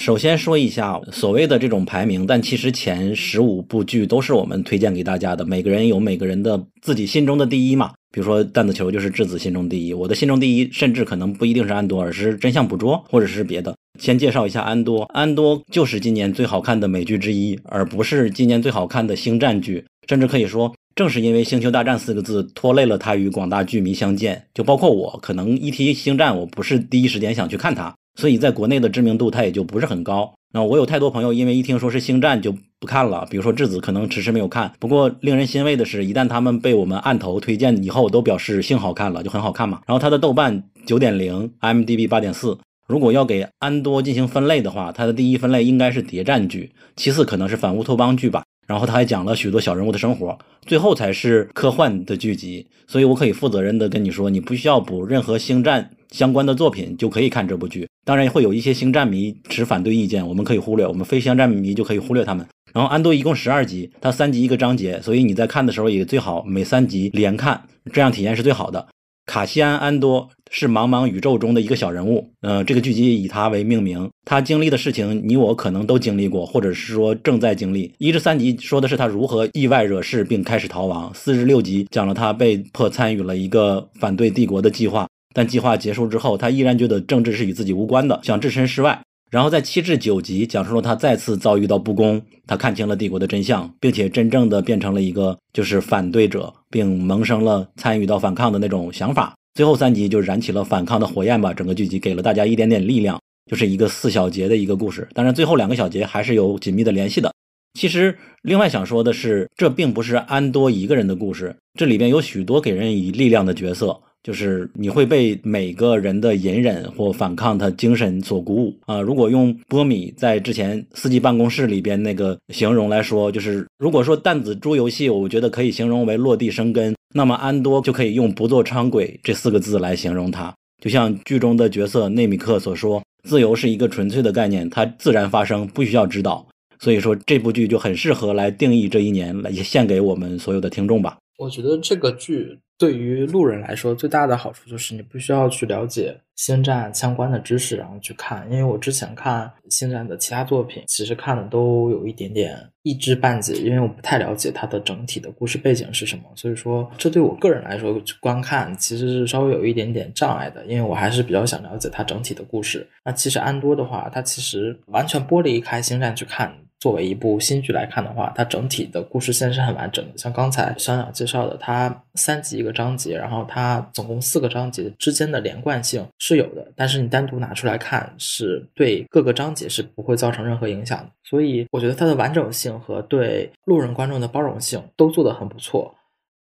S2: 首先说一下所谓的这种排名，但其实前十五部剧都是我们推荐给大家的。每个人有每个人的自己心中的第一嘛。比如说弹子球就是质子心中第一，我的心中第一甚至可能不一定是安多，而是真相捕捉或者是别的。先介绍一下安多，安多就是今年最好看的美剧之一，而不是今年最好看的星战剧。甚至可以说，正是因为《星球大战》四个字拖累了他与广大剧迷相见。就包括我，可能一提星战，我不是第一时间想去看它。所以在国内的知名度它也就不是很高。那我有太多朋友因为一听说是星战就不看了，比如说质子可能迟迟没有看。不过令人欣慰的是，一旦他们被我们按头推荐以后，都表示幸好看了，就很好看嘛。然后它的豆瓣九点零，M D B 八点四。如果要给安多进行分类的话，它的第一分类应该是谍战剧，其次可能是反乌托邦剧吧。然后他还讲了许多小人物的生活，最后才是科幻的剧集。所以我可以负责任的跟你说，你不需要补任何星战。相关的作品就可以看这部剧，当然会有一些星战迷持反对意见，我们可以忽略，我们非星战迷就可以忽略他们。然后安多一共十二集，它三集一个章节，所以你在看的时候也最好每三集连看，这样体验是最好的。卡西安·安多是茫茫宇宙中的一个小人物，呃，这个剧集以他为命名，他经历的事情你我可能都经历过，或者是说正在经历。一至三集说的是他如何意外惹事并开始逃亡，四至六集讲了他被迫参与了一个反对帝国的计划。但计划结束之后，他依然觉得政治是与自己无关的，想置身事外。然后在七至九集讲述了他再次遭遇到不公，他看清了帝国的真相，并且真正的变成了一个就是反对者，并萌生了参与到反抗的那种想法。最后三集就燃起了反抗的火焰吧。整个剧集给了大家一点点力量，就是一个四小节的一个故事。当然，最后两个小节还是有紧密的联系的。其实，另外想说的是，这并不是安多一个人的故事，这里边有许多给人以力量的角色。就是你会被每个人的隐忍或反抗他精神所鼓舞啊！如果用波米在之前四季办公室里边那个形容来说，就是如果说弹子猪游戏，我觉得可以形容为落地生根，那么安多就可以用不做伥鬼这四个字来形容它。就像剧中的角色内米克所说：“自由是一个纯粹的概念，它自然发生，不需要指导。”所以说这部剧就很适合来定义这一年，来也献给我们所有的听众吧。
S6: 我觉得这个剧对于路人来说最大的好处就是你不需要去了解星战相关的知识，然后去看。因为我之前看星战的其他作品，其实看的都有一点点一知半解，因为我不太了解它的整体的故事背景是什么。所以说，这对我个人来说去观看其实是稍微有一点点障碍的，因为我还是比较想了解它整体的故事。那其实安多的话，它其实完全剥离开星战去看。作为一部新剧来看的话，它整体的故事线是很完整的。像刚才小鸟介绍的，它三集一个章节，然后它总共四个章节之间的连贯性是有的。但是你单独拿出来看，是对各个章节是不会造成任何影响的。所以我觉得它的完整性和对路人观众的包容性都做得很不错。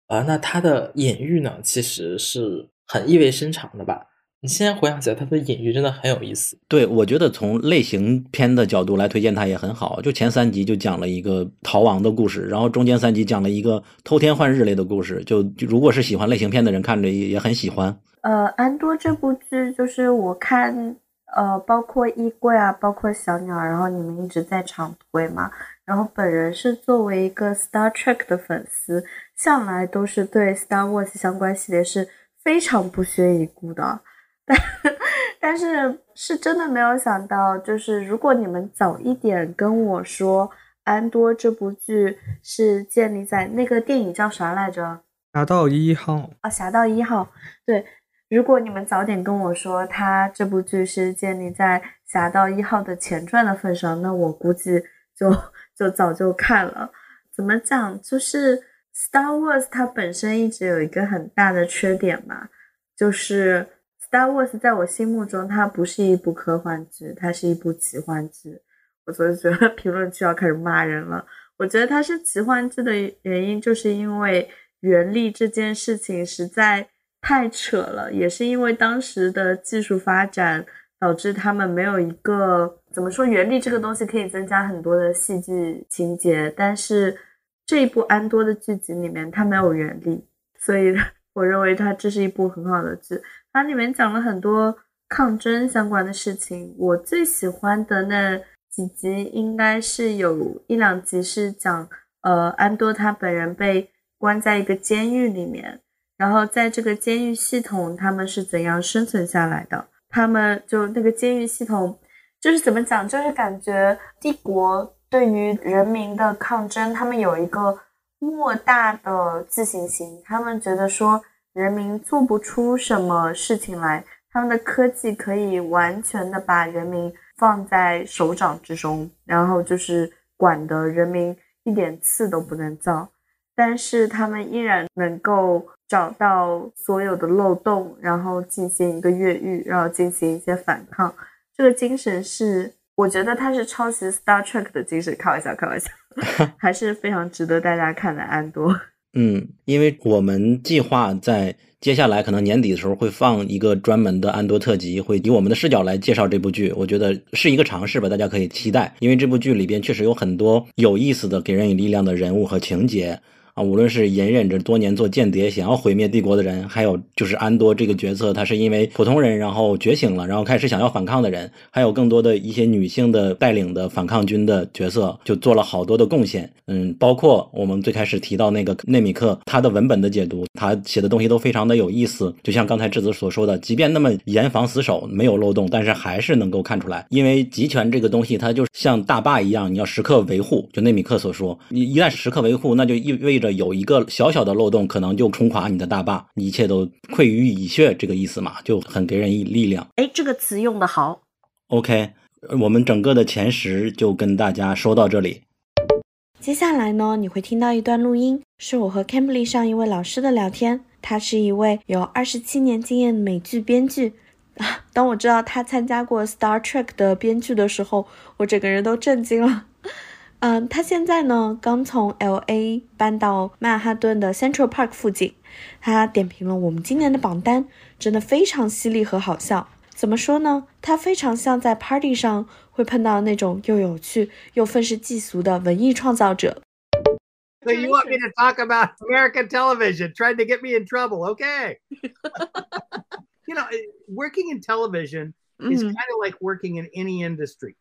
S6: 呃，那它的隐喻呢，其实是很意味深长的吧。你现在回想起来，它的隐喻真的很有意思。
S2: 对，我觉得从类型片的角度来推荐它也很好。就前三集就讲了一个逃亡的故事，然后中间三集讲了一个偷天换日类的故事。就如果是喜欢类型片的人，看着也也很喜欢。
S1: 呃，安多这部剧就是我看，呃，包括衣柜啊，包括小鸟，然后你们一直在场推嘛。然后本人是作为一个 Star Trek 的粉丝，向来都是对 Star Wars 相关系列是非常不屑一顾的。但 但是是真的没有想到，就是如果你们早一点跟我说《安多》这部剧是建立在那个电影叫啥来着，《
S4: 侠盗一号》
S1: 啊，《侠盗一号》对，如果你们早点跟我说他这部剧是建立在《侠盗一号》的前传的份上，那我估计就就早就看了。怎么讲？就是《Star Wars》它本身一直有一个很大的缺点嘛，就是。Star Wars 在我心目中，它不是一部科幻剧，它是一部奇幻剧。我所以觉得 评论区要开始骂人了。我觉得它是奇幻剧的原因，就是因为原力这件事情实在太扯了，也是因为当时的技术发展导致他们没有一个怎么说原力这个东西可以增加很多的戏剧情节，但是这一部安多的剧集里面它没有原力，所以 我认为它这是一部很好的剧。它里面讲了很多抗争相关的事情，我最喜欢的那几集应该是有一两集是讲，呃，安多他本人被关在一个监狱里面，然后在这个监狱系统他们是怎样生存下来的？他们就那个监狱系统就是怎么讲？就是感觉帝国对于人民的抗争，他们有一个莫大的自信心，他们觉得说。人民做不出什么事情来，他们的科技可以完全的把人民放在手掌之中，然后就是管的人民一点刺都不能造，但是他们依然能够找到所有的漏洞，然后进行一个越狱，然后进行一些反抗。这个精神是，我觉得他是抄袭 Star Trek 的精神，开玩笑，开玩笑，还是非常值得大家看的。安多。
S2: 嗯，因为我们计划在接下来可能年底的时候会放一个专门的安多特辑，会以我们的视角来介绍这部剧。我觉得是一个尝试吧，大家可以期待。因为这部剧里边确实有很多有意思的、给人以力量的人物和情节。啊，无论是隐忍着多年做间谍，想要毁灭帝国的人，还有就是安多这个角色，他是因为普通人然后觉醒了，然后开始想要反抗的人，还有更多的一些女性的带领的反抗军的角色，就做了好多的贡献。嗯，包括我们最开始提到那个内米克，他的文本的解读，他写的东西都非常的有意思。就像刚才智子所说的，即便那么严防死守，没有漏洞，但是还是能够看出来，因为集权这个东西，它就像大坝一样，你要时刻维护。就内米克所说，你一旦时刻维护，那就意味着。有一个小小的漏洞，可能就冲垮你的大坝，一切都溃于蚁穴，这个意思嘛，就很给人以力量。
S1: 哎，这个词用的好。
S2: OK，我们整个的前十就跟大家说到这里。
S1: 接下来呢，你会听到一段录音，是我和 Cambly 上一位老师的聊天。他是一位有二十七年经验的美剧编剧。啊当我知道他参加过 Star Trek 的编剧的时候，我整个人都震惊了。嗯，他现在呢刚从 L A 搬到曼哈顿的 Central Park 附近。他点评了我们今年的榜单，真的非常犀利和好笑。怎么说呢？他非常像在 party 上会碰到那种又有趣又愤世嫉俗的文艺创造者。
S8: So you want me to talk about American television, trying to get me in trouble? Okay. you know, working in television is kind of like working in any industry.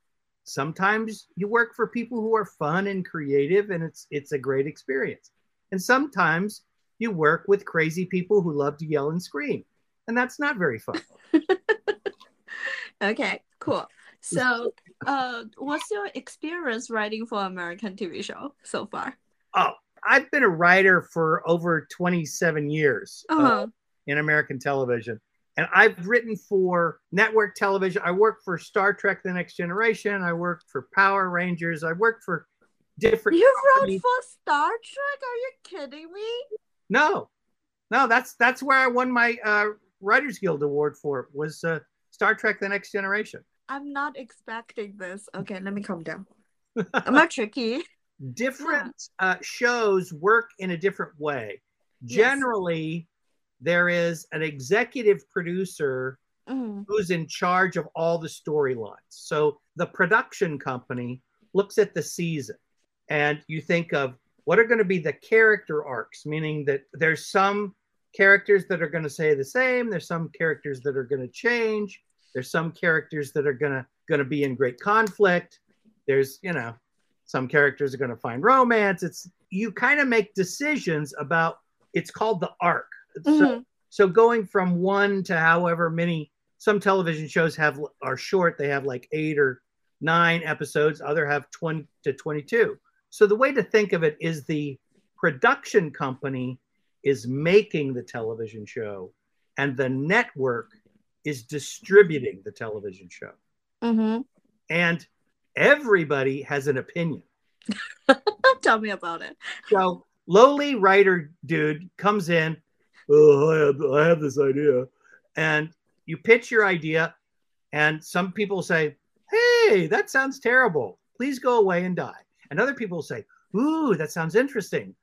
S8: sometimes you work for people who are fun and creative and it's it's a great experience and sometimes you work with crazy people who love to yell and scream. And that's not very fun.
S4: okay, cool. So, uh, what's your experience writing for American TV show so far?
S8: Oh, I've been a writer for over 27 years uh,
S4: Uh-huh.
S8: in American television. And I've written for network television. I worked for Star Trek The Next Generation. I worked for Power Rangers. I worked for different
S4: You wrote for Star Trek? Are you kidding me?
S8: No, no, that's that's where I won my uh, Writers Guild award for was uh, Star Trek: The Next Generation.
S4: I'm not expecting this. Okay, let me calm down. I'm not tricky?
S8: Different uh, shows work in a different way.
S4: Yes.
S8: Generally, there is an executive producer
S4: Mm,
S8: who's in charge of all the storylines. So the production company looks at the season, and you think of what are going to be the character arcs, meaning that there's some characters that are going to stay the same, there's some characters that are going to change, there's some characters that are going to going to be in great conflict. There's, you know, some characters are going to find romance. It's you kind of make decisions about it's called the arc. So
S4: mhm.
S8: so going from one to however many some television shows have are short they have like eight or nine episodes other have 20 to 22 so the way to think of it is the production company is making the television show and the network is distributing the television show
S4: Mhm.
S8: and everybody has an opinion
S4: Tell me about it.
S8: so lowly writer dude comes in oh I have, I have this idea. And you pitch your idea and some people say hey that sounds terrible. Please go away and die. And other people say ooh that sounds interesting.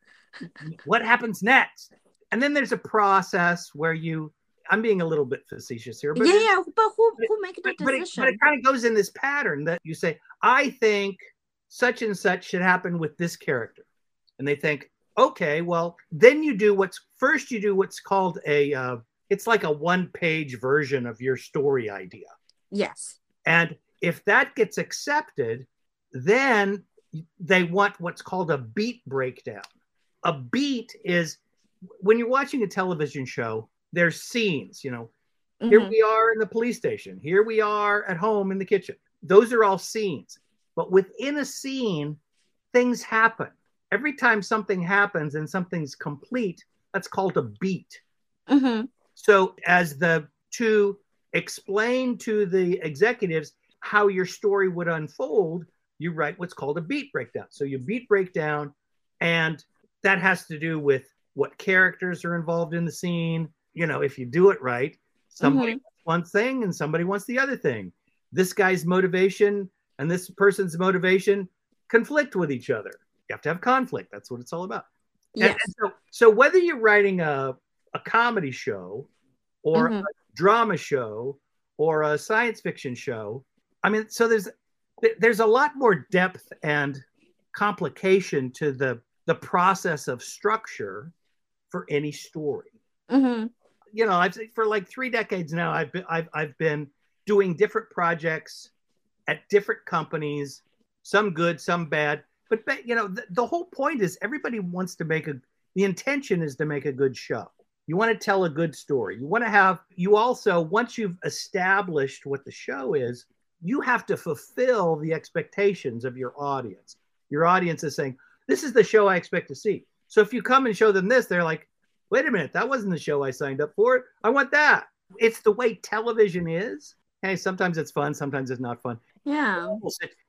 S8: What happens next? And then there's a process where you i'm being a little bit facetious here but
S4: yeah, yeah, but who who make the
S8: but, but, it,
S4: decision?
S8: but it kind of goes in this pattern that you say, I think such and such should happen with this character. And they think, okay, well, then you do what's first, you do what's called a, uh, it's like a one page version of your story idea.
S4: yes.
S8: And if that gets accepted, then they want what's called a beat breakdown. A beat is when you're watching a television show, there's scenes, you know, here
S4: Mhm.
S8: we are in the police station. Here we are at home in the kitchen. Those are all scenes. But within a scene, things happen. Every time something happens and something's complete, that's called a beat.
S4: Mhm.
S8: So, as the to explain to the executives how your story would unfold, you write what's called a beat breakdown. So, you beat breakdown, and that has to do with what characters are involved in the scene. You know, if you do it right, somebody
S4: Mhm.
S8: wants one thing and somebody wants the other thing. This guy's motivation and this person's motivation conflict with each other. You have to have conflict. That's what it's all about.
S4: Yes.
S8: and so, so whether you're writing a, a comedy show or
S4: Mhm.
S8: a drama show or a science fiction show, I mean, so there's there's a lot more depth and complication to the the process of structure for any story.
S4: Mhm.
S8: You know, I've for like three decades now. I've been I've I've been doing different projects at different companies, some good, some bad. But you know, the, the whole point is everybody wants to make a. The intention is to make a good show. You want to tell a good story. You want to have. You also once you've established what the show is, you have to fulfill the expectations of your audience. Your audience is saying, "This is the show I expect to see." So if you come and show them this, they're like, "Wait a minute, that wasn't the show I signed up for. I want that." It's the way television is. Hey, sometimes it's fun, sometimes it's not fun.
S4: Yeah.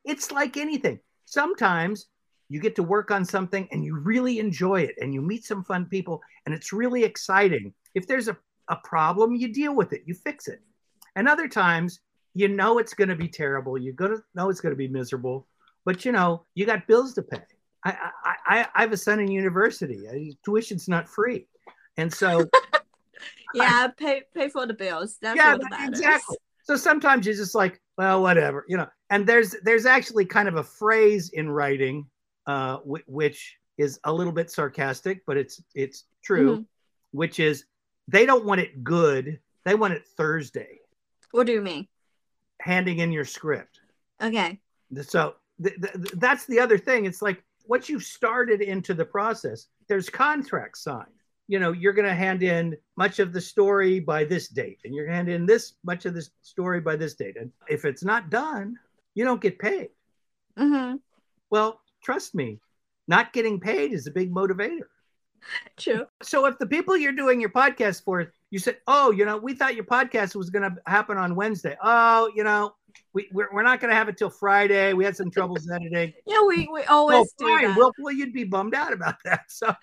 S8: It's like anything. Sometimes you get to work on something and you really enjoy it and you meet some fun people and it's really exciting. If there's a, a problem, you deal with it, you fix it. And other times, you know it's going to be terrible. You're going to know it's going to be miserable, but you know, you got bills to pay. I, I, I, I have a son in university. I, tuition's not free. And so,
S4: Yeah, pay pay for the bills. That's
S8: yeah, exactly. So sometimes you're just like, well, whatever, you know. And there's there's actually kind of a phrase in writing, uh, w- which is a little bit sarcastic, but it's it's true,
S4: Mhm.
S8: which is they don't want it good, they want it Thursday.
S4: What do you mean?
S8: Handing in your script.
S4: Okay.
S8: So th- th- that's the other thing. It's like once you've started into the process, there's contracts signed. you know, you're going to hand in much of the story by this date, and you're going to hand in this much of the story by this date. And if it's not done, you don't get paid.
S4: Mm-hmm.
S8: Well, trust me, not getting paid is a big motivator.
S4: True.
S8: So if the people you're doing your podcast for, you said, oh, you know, we thought your podcast was going to happen on Wednesday. Oh, you know, we, we're, we're not going to have it till Friday. We had some troubles editing.
S4: Yeah, we, we always
S8: Oh,
S4: do
S8: fine.
S4: that.
S8: Well, well, you'd be bummed out about that. So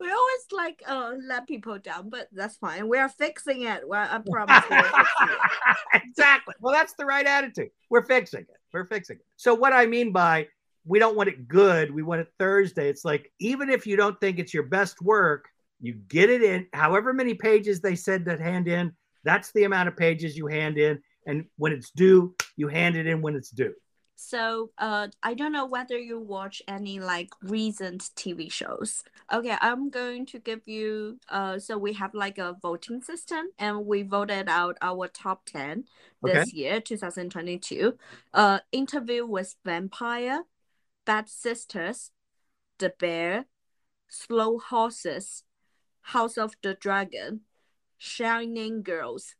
S4: we always like uh let people down, but that's fine. We are fixing it. Well, I promise we are fixing it.
S8: exactly. Well, that's the right attitude. We're fixing it. We're fixing it. So what I mean by we don't want it good, we want it Thursday. It's like even if you don't think it's your best work, you get it in. However many pages they said to hand in, that's the amount of pages you hand in. And when it's due, you hand it in when it's due.
S4: So uh I don't know whether you watch any like recent TV shows. Okay, I'm going to give you uh so we have like a voting system and we voted out our top 10 this year 2022. Uh Interview with Vampire, Bad Sisters, The Bear, Slow Horses, House of the Dragon, Shining Girls.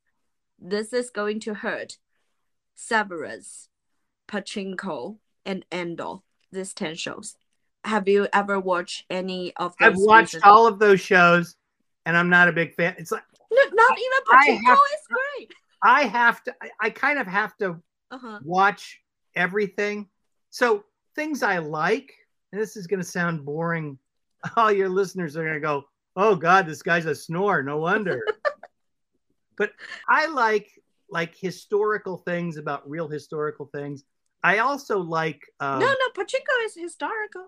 S4: This is going to hurt. Severance. Pachinko, and Endor. These 10 shows. Have you ever watched any of those?
S8: I've watched
S4: recent-
S8: all of those shows and I'm not a big fan. It's like
S4: No, not even Pachinko
S8: have-
S4: is great.
S8: I have to I, I kind of have to
S4: Uh-huh.
S8: watch everything. So things I like, and this is going to sound boring. All your listeners are going to go, "Oh God, this guy's a snore. No wonder." but I like like historical things about real historical things. I also like um,
S4: no, no, Pachinko is historical.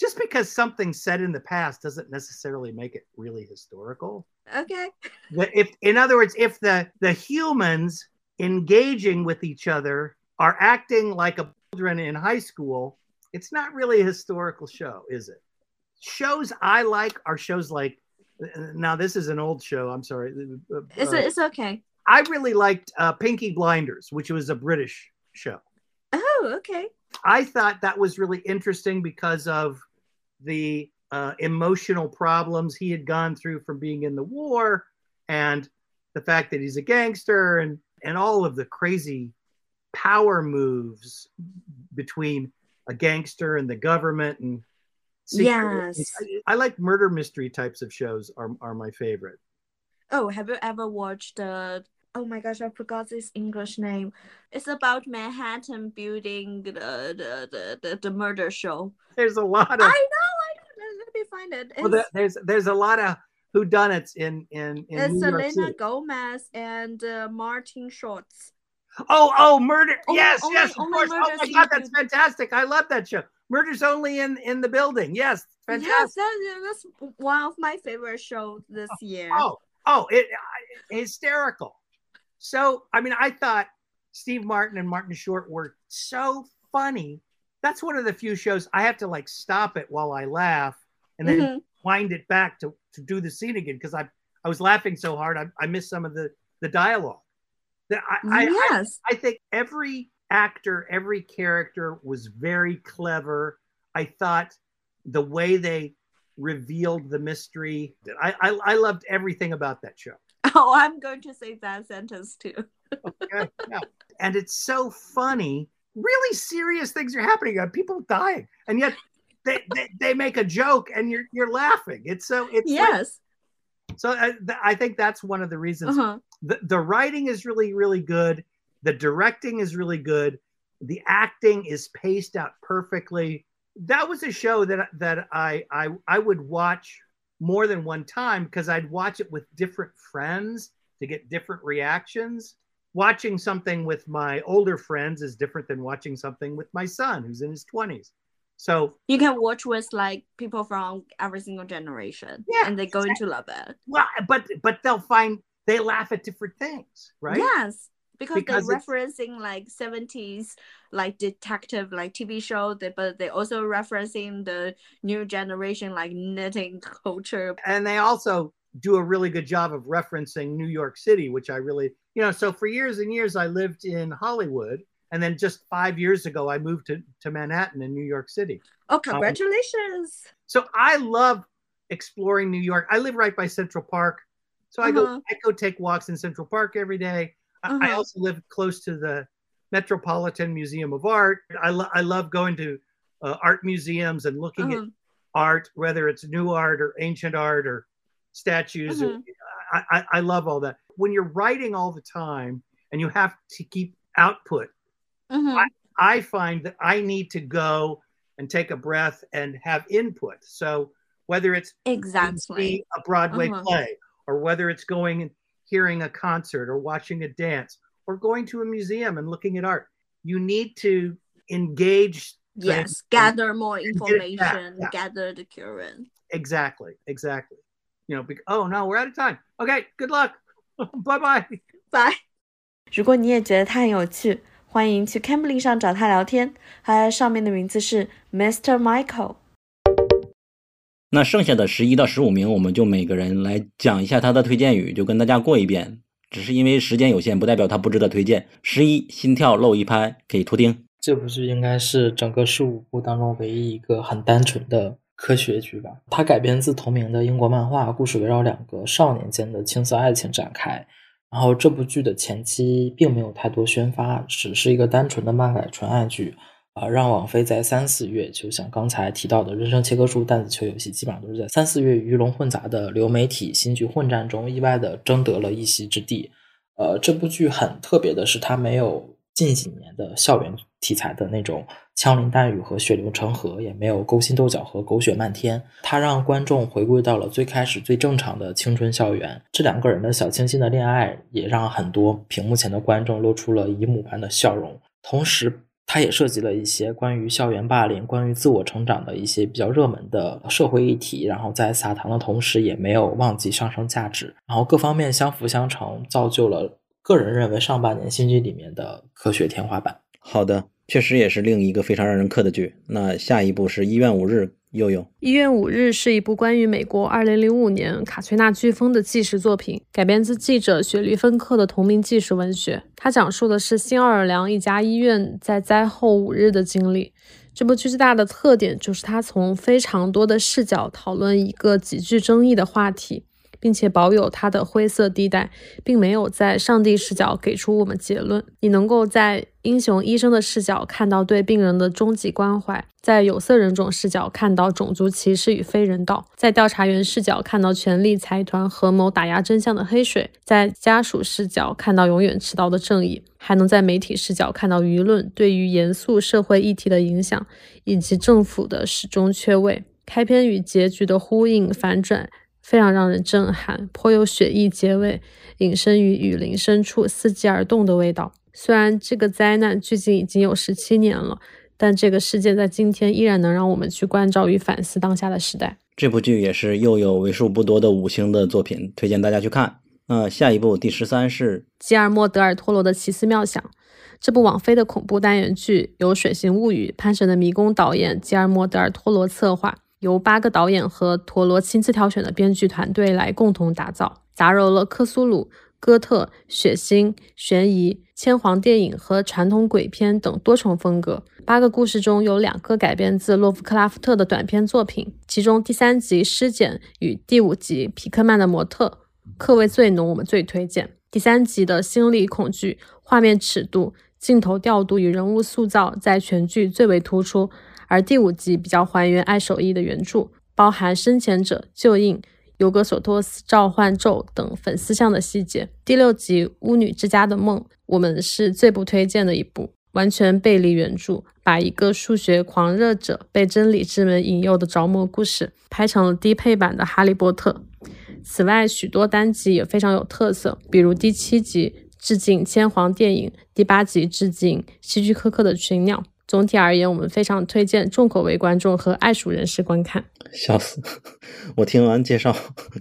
S8: just because something's said in the past doesn't necessarily make it really historical.
S4: Okay.
S8: If in other words, if the the humans engaging with each other are acting like a children in high school, it's not really a historical show, is it? Shows I like are shows like now this is an old show. I'm sorry.
S4: It's,
S8: uh,
S4: it's okay.
S8: I really liked uh, Pinky Blinders, which was a British show.
S4: Oh, okay.
S8: I thought that was really interesting because of the uh, emotional problems he had gone through from being in the war and the fact that he's a gangster and, and all of the crazy power moves between a gangster and the government and secret-
S4: Yes.
S8: I, I like murder mystery types of shows are, are my favorite.
S4: Oh, have you ever watched the Oh my gosh, I forgot this English name. It's about Manhattan building the the, the, the, the murder show.
S8: There's a lot of I
S4: know, I know. Let me find it.
S8: well, there- there's there's a lot of whodunits in in in
S4: it's Selena. Gomez and uh, Martin Shorts.
S8: Oh, oh, murder!
S4: Only-
S8: yes,
S4: only-
S8: yes, of course. Oh my God, that's fantastic! I love that show. Murder's only in in the building. Yes, fantastic.
S4: Yes, that, that's one of my favorite shows this year.
S8: Oh, oh, it, hysterical. So, I mean, I thought Steve Martin and Martin Short were so funny. That's one of the few shows I have to like stop it while I laugh and then
S4: Mhm.
S8: wind it back to to do the scene again because I I was laughing so hard I, I missed some of the the dialogue. That I, I, I
S4: yes.
S8: I think every actor, every character was very clever. I thought the way they revealed the mystery, I, I, I loved everything about that show.
S4: Oh, I'm going to say that sentence too.
S8: Yeah, yeah. And it's so funny. Really serious things are happening. Uh, People dying, and yet they, they, they make a joke, and you're you're laughing. It's so it's like-
S4: Yes.
S8: so I, th- I think that's one of the reasons
S4: Uh-huh.
S8: The, the writing is really really good. The directing is really good. The acting is paced out perfectly. That was a show that that i i, I would watch more than one time because i'd watch it with different friends to get different reactions. Watching something with my older friends is different than watching something with my son who's in his 20s so
S4: You can watch with like people from every single generation.
S8: Yeah,
S4: And they're going to love it.
S8: well but but they'll find they laugh at different things right
S4: Yes. Because,
S8: Because
S4: they're referencing like 70s like detective like TV show, they, but they're also referencing the new generation like knitting culture.
S8: and they also do a really good job of referencing New York City, which I really, you know, so for years and years I lived in Hollywood. And then just five years ago, I moved to, to Manhattan in New York City.
S4: Oh, um, congratulations.
S8: So I love exploring New York. I live right by Central Park, so I go
S4: Uh-huh.
S8: I go take walks in Central Park every day. I, I
S4: Uh-huh.
S8: also live close to the Metropolitan Museum of Art. I, lo- I love going to uh, art museums and looking
S4: Uh-huh.
S8: at art, whether it's new art or ancient art or statues. or-
S4: Mhm.
S8: I, I, I love all that. When you're writing all the time and you have to keep output,
S4: Mhm.
S8: I find that I need to go and take a breath and have input. So whether it's
S4: Exactly.
S8: a Broadway
S4: Uh-huh.
S8: play, or whether it's going and hearing a concert, or watching a dance, or going to a museum and looking at art, you need to engage.
S4: Yes,
S8: and-
S4: gather more
S8: get it back,
S4: information,
S8: yeah.
S4: gather the current.
S8: Exactly, exactly. You know, bec- oh no, we're out of time. Okay, good luck. bye bye.
S4: Bye.
S1: 如果你也觉得他很有趣，欢迎去 Cambly 上找他聊天，他上面的名字是 Mr. Michael。
S2: 那剩下的十一到十五名，我们就每个人来讲一下他的推荐语，就跟大家过一遍。只是因为时间有限，不代表他不值得推荐。十一，心跳漏一拍，给图钉。
S6: 这部剧应该是整个十五部当中唯一一个很单纯的科学剧吧。它改编自同名的英国漫画，故事围绕两个少年间的青涩爱情展开。然后这部剧的前期并没有太多宣发，只是一个单纯的漫改纯爱剧。啊、让网飞在三四月，就像刚才提到的《人生切割术》《弹子球游戏》，基本上都是在三四月鱼龙混杂的流媒体新剧混战中，意外的争得了一席之地。呃，这部剧很特别的是，它没有近几年的校园题材的那种枪林弹雨和血流成河，也没有勾心斗角和狗血漫天。它让观众回归到了最开始最正常的青春校园。这两个人的小清新的恋爱，也让很多屏幕前的观众露出了姨母般的笑容。同时，它也涉及了一些关于校园霸凌、关于自我成长的一些比较热门的社会议题，然后在撒糖的同时，也没有忘记上升价值，然后各方面相辅相成，造就了个人认为上半年新剧里面的科学天花板。
S2: 好的，确实也是另一个非常让人磕的剧。那下一部是《医院五日》，悠悠。
S5: 一月五日是一部关于美国二零零五年卡崔娜飓风的纪实作品，改编自记者雪莉芬克的同名纪实文学。它讲述的是新奥尔良一家医院在灾后五日的经历。这部剧最大的特点就是它从非常多的视角讨论一个极具争议的话题，并且保有它的灰色地带，并没有在上帝视角给出我们结论。你能够在英雄医生的视角看到对病人的终极关怀，在有色人种视角看到种族歧视与非人道，在调查员视角看到权力财团合谋打压真相的黑水，在家属视角看到永远迟到的正义，还能在媒体视角看到舆论对于严肃社会议题的影响，以及政府的始终缺位。开篇与结局的呼应反转非常让人震撼，颇有雪意结尾，隐身于雨林深处伺机而动的味道。虽然这个灾难距今已经有十七年了，但这个事件在今天依然能让我们去关照与反思当下的时代。
S2: 这部剧也是又有为数不多的五星的作品，推荐大家去看。那下一部第十三是
S5: 吉尔莫·德尔托罗的《奇思妙想》，这部网飞的恐怖单元剧由《水形物语》《潘神的迷宫》导演吉尔莫·德尔托罗策划，由八个导演和陀螺亲自挑选的编剧团队来共同打造，杂糅了克苏鲁、哥特、血腥、悬疑、千皇电影和传统鬼片等多重风格。八个故事中有两个改编自洛夫克拉夫特的短篇作品，其中第三集《尸检》与第五集《皮克曼的模特》客味最浓，我们最推荐。第三集的心理恐惧、画面尺度、镜头调度与人物塑造在全剧最为突出，而第五集比较还原爱手艺的原著，包含深潜者、旧印、尤格索托斯召唤咒等粉丝向的细节。第六集《巫女之家的梦》，我们是最不推荐的一部，完全背离原著，把一个数学狂热者被真理之门引诱的着魔故事拍成了低配版的《哈利波特》。此外，许多单集也非常有特色，比如第七集致敬千皇电影，第八集致敬希区柯克的《群鸟》。总体而言，我们非常推荐重口味观众和爱鼠人士观看。
S2: 笑死！我听完介绍，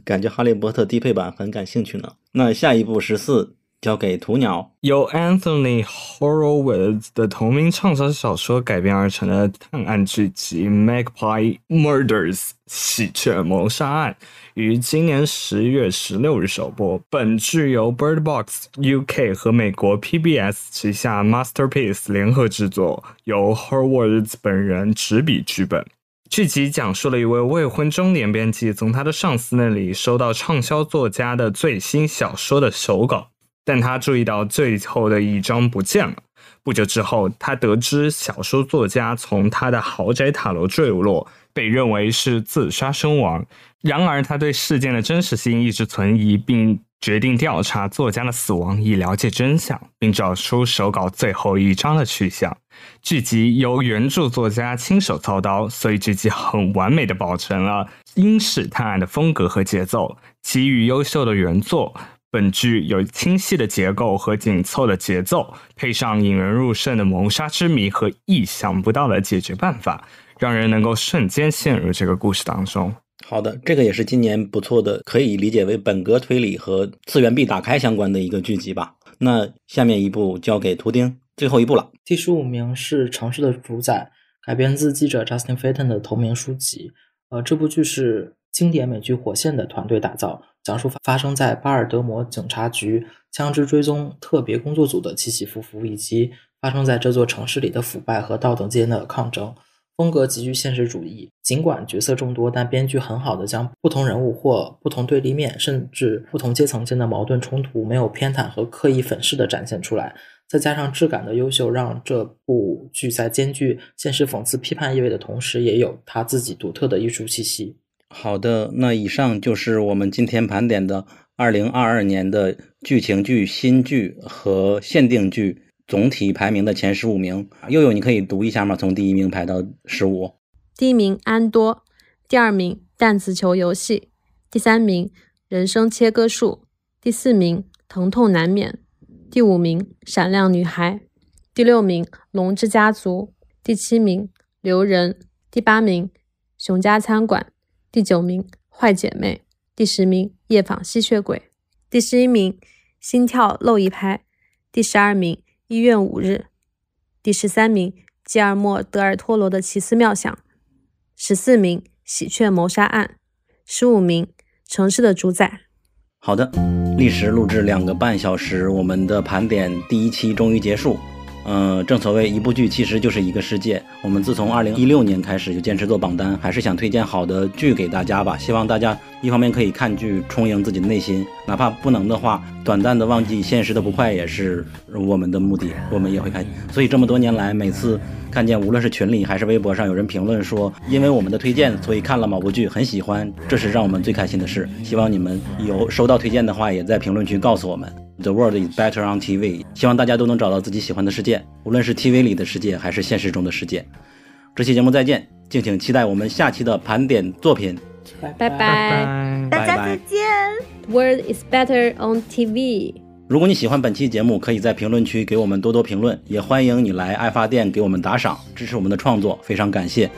S2: 感觉《哈利波特》低配版很感兴趣呢。那下一部十四交给鸵鸟，
S7: 由 Anthony Horowitz 的同名畅销小说改编而成的探案剧集《Magpie Murders》喜鹊谋杀案，于今年十月十六日首播。本剧由 Bird Box UK 和美国 PBS 旗下 Masterpiece 联合制作，由 Horowitz 本人执笔剧本。剧集讲述了一位未婚中年编辑从他的上司那里收到畅销作家的最新小说的手稿，但他注意到最后的一章不见了。不久之后，他得知小说作家从他的豪宅塔楼坠落，被认为是自杀身亡。然而，他对事件的真实性一直存疑，并决定调查作家的死亡，以了解真相，并找出手稿最后一章的去向。剧集由原著作家亲手操刀，所以剧集很完美的保存了英式探案的风格和节奏，给予优秀的原作。本剧有清晰的结构和紧凑的节奏，配上引人入胜的谋杀之谜和意想不到的解决办法，让人能够瞬间陷入这个故事当中。
S2: 好的，这个也是今年不错的，可以理解为本格推理和次元壁打开相关的一个剧集吧。那下面一部交给图钉，最后一部了。
S6: 第十五名是《城市的主宰》，改编自记者 Justin Fayton 的同名书籍。呃，这部剧是经典美剧《火线》的团队打造。讲述发生在巴尔德摩警察局枪支追踪特别工作组的起起伏伏，以及发生在这座城市里的腐败和道德间的抗争。风格极具现实主义，尽管角色众多，但编剧很好的将不同人物或不同对立面，甚至不同阶层间的矛盾冲突，没有偏袒和刻意粉饰的展现出来。再加上质感的优秀，让这部剧在兼具现实讽刺批判意味的同时，也有它自己独特的艺术气息。
S2: 好的，那以上就是我们今天盘点的二零二二年的剧情剧、新剧和限定剧总体排名的前十五名。悠悠，你可以读一下吗？从第一名排到十五。
S5: 第一名安多，第二名弹子球游戏，第三名人生切割术，第四名疼痛难免，第五名闪亮女孩，第六名龙之家族，第七名留人，第八名熊家餐馆。第九名，坏姐妹；第十名，夜访吸血鬼；第十一名，心跳漏一拍；第十二名，医院五日；第十三名，吉尔莫·德尔托罗的奇思妙想；十四名，喜鹊谋杀案；十五名，城市的主宰。
S2: 好的，历时录制两个半小时，我们的盘点第一期终于结束。嗯，正所谓一部剧其实就是一个世界。我们自从二零一六年开始就坚持做榜单，还是想推荐好的剧给大家吧。希望大家一方面可以看剧充盈自己的内心，哪怕不能的话，短暂的忘记现实的不快也是我们的目的，我们也会开心。所以这么多年来，每次看见无论是群里还是微博上有人评论说，因为我们的推荐，所以看了某部剧很喜欢，这是让我们最开心的事。希望你们有收到推荐的话，也在评论区告诉我们。The world is better on TV。希望大家都能找到自己喜欢的世界，无论是 TV 里的世界，还是现实中的世界。这期节目再见，敬请期待我们下期的盘点作品。
S5: 拜拜，
S4: 大家再见。
S5: World is better on TV。
S2: 如果你喜欢本期节目，可以在评论区给我们多多评论，也欢迎你来爱发电给我们打赏，支持我们的创作，非常感谢。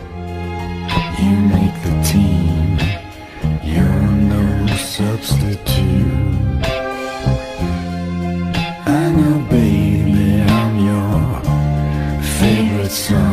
S9: you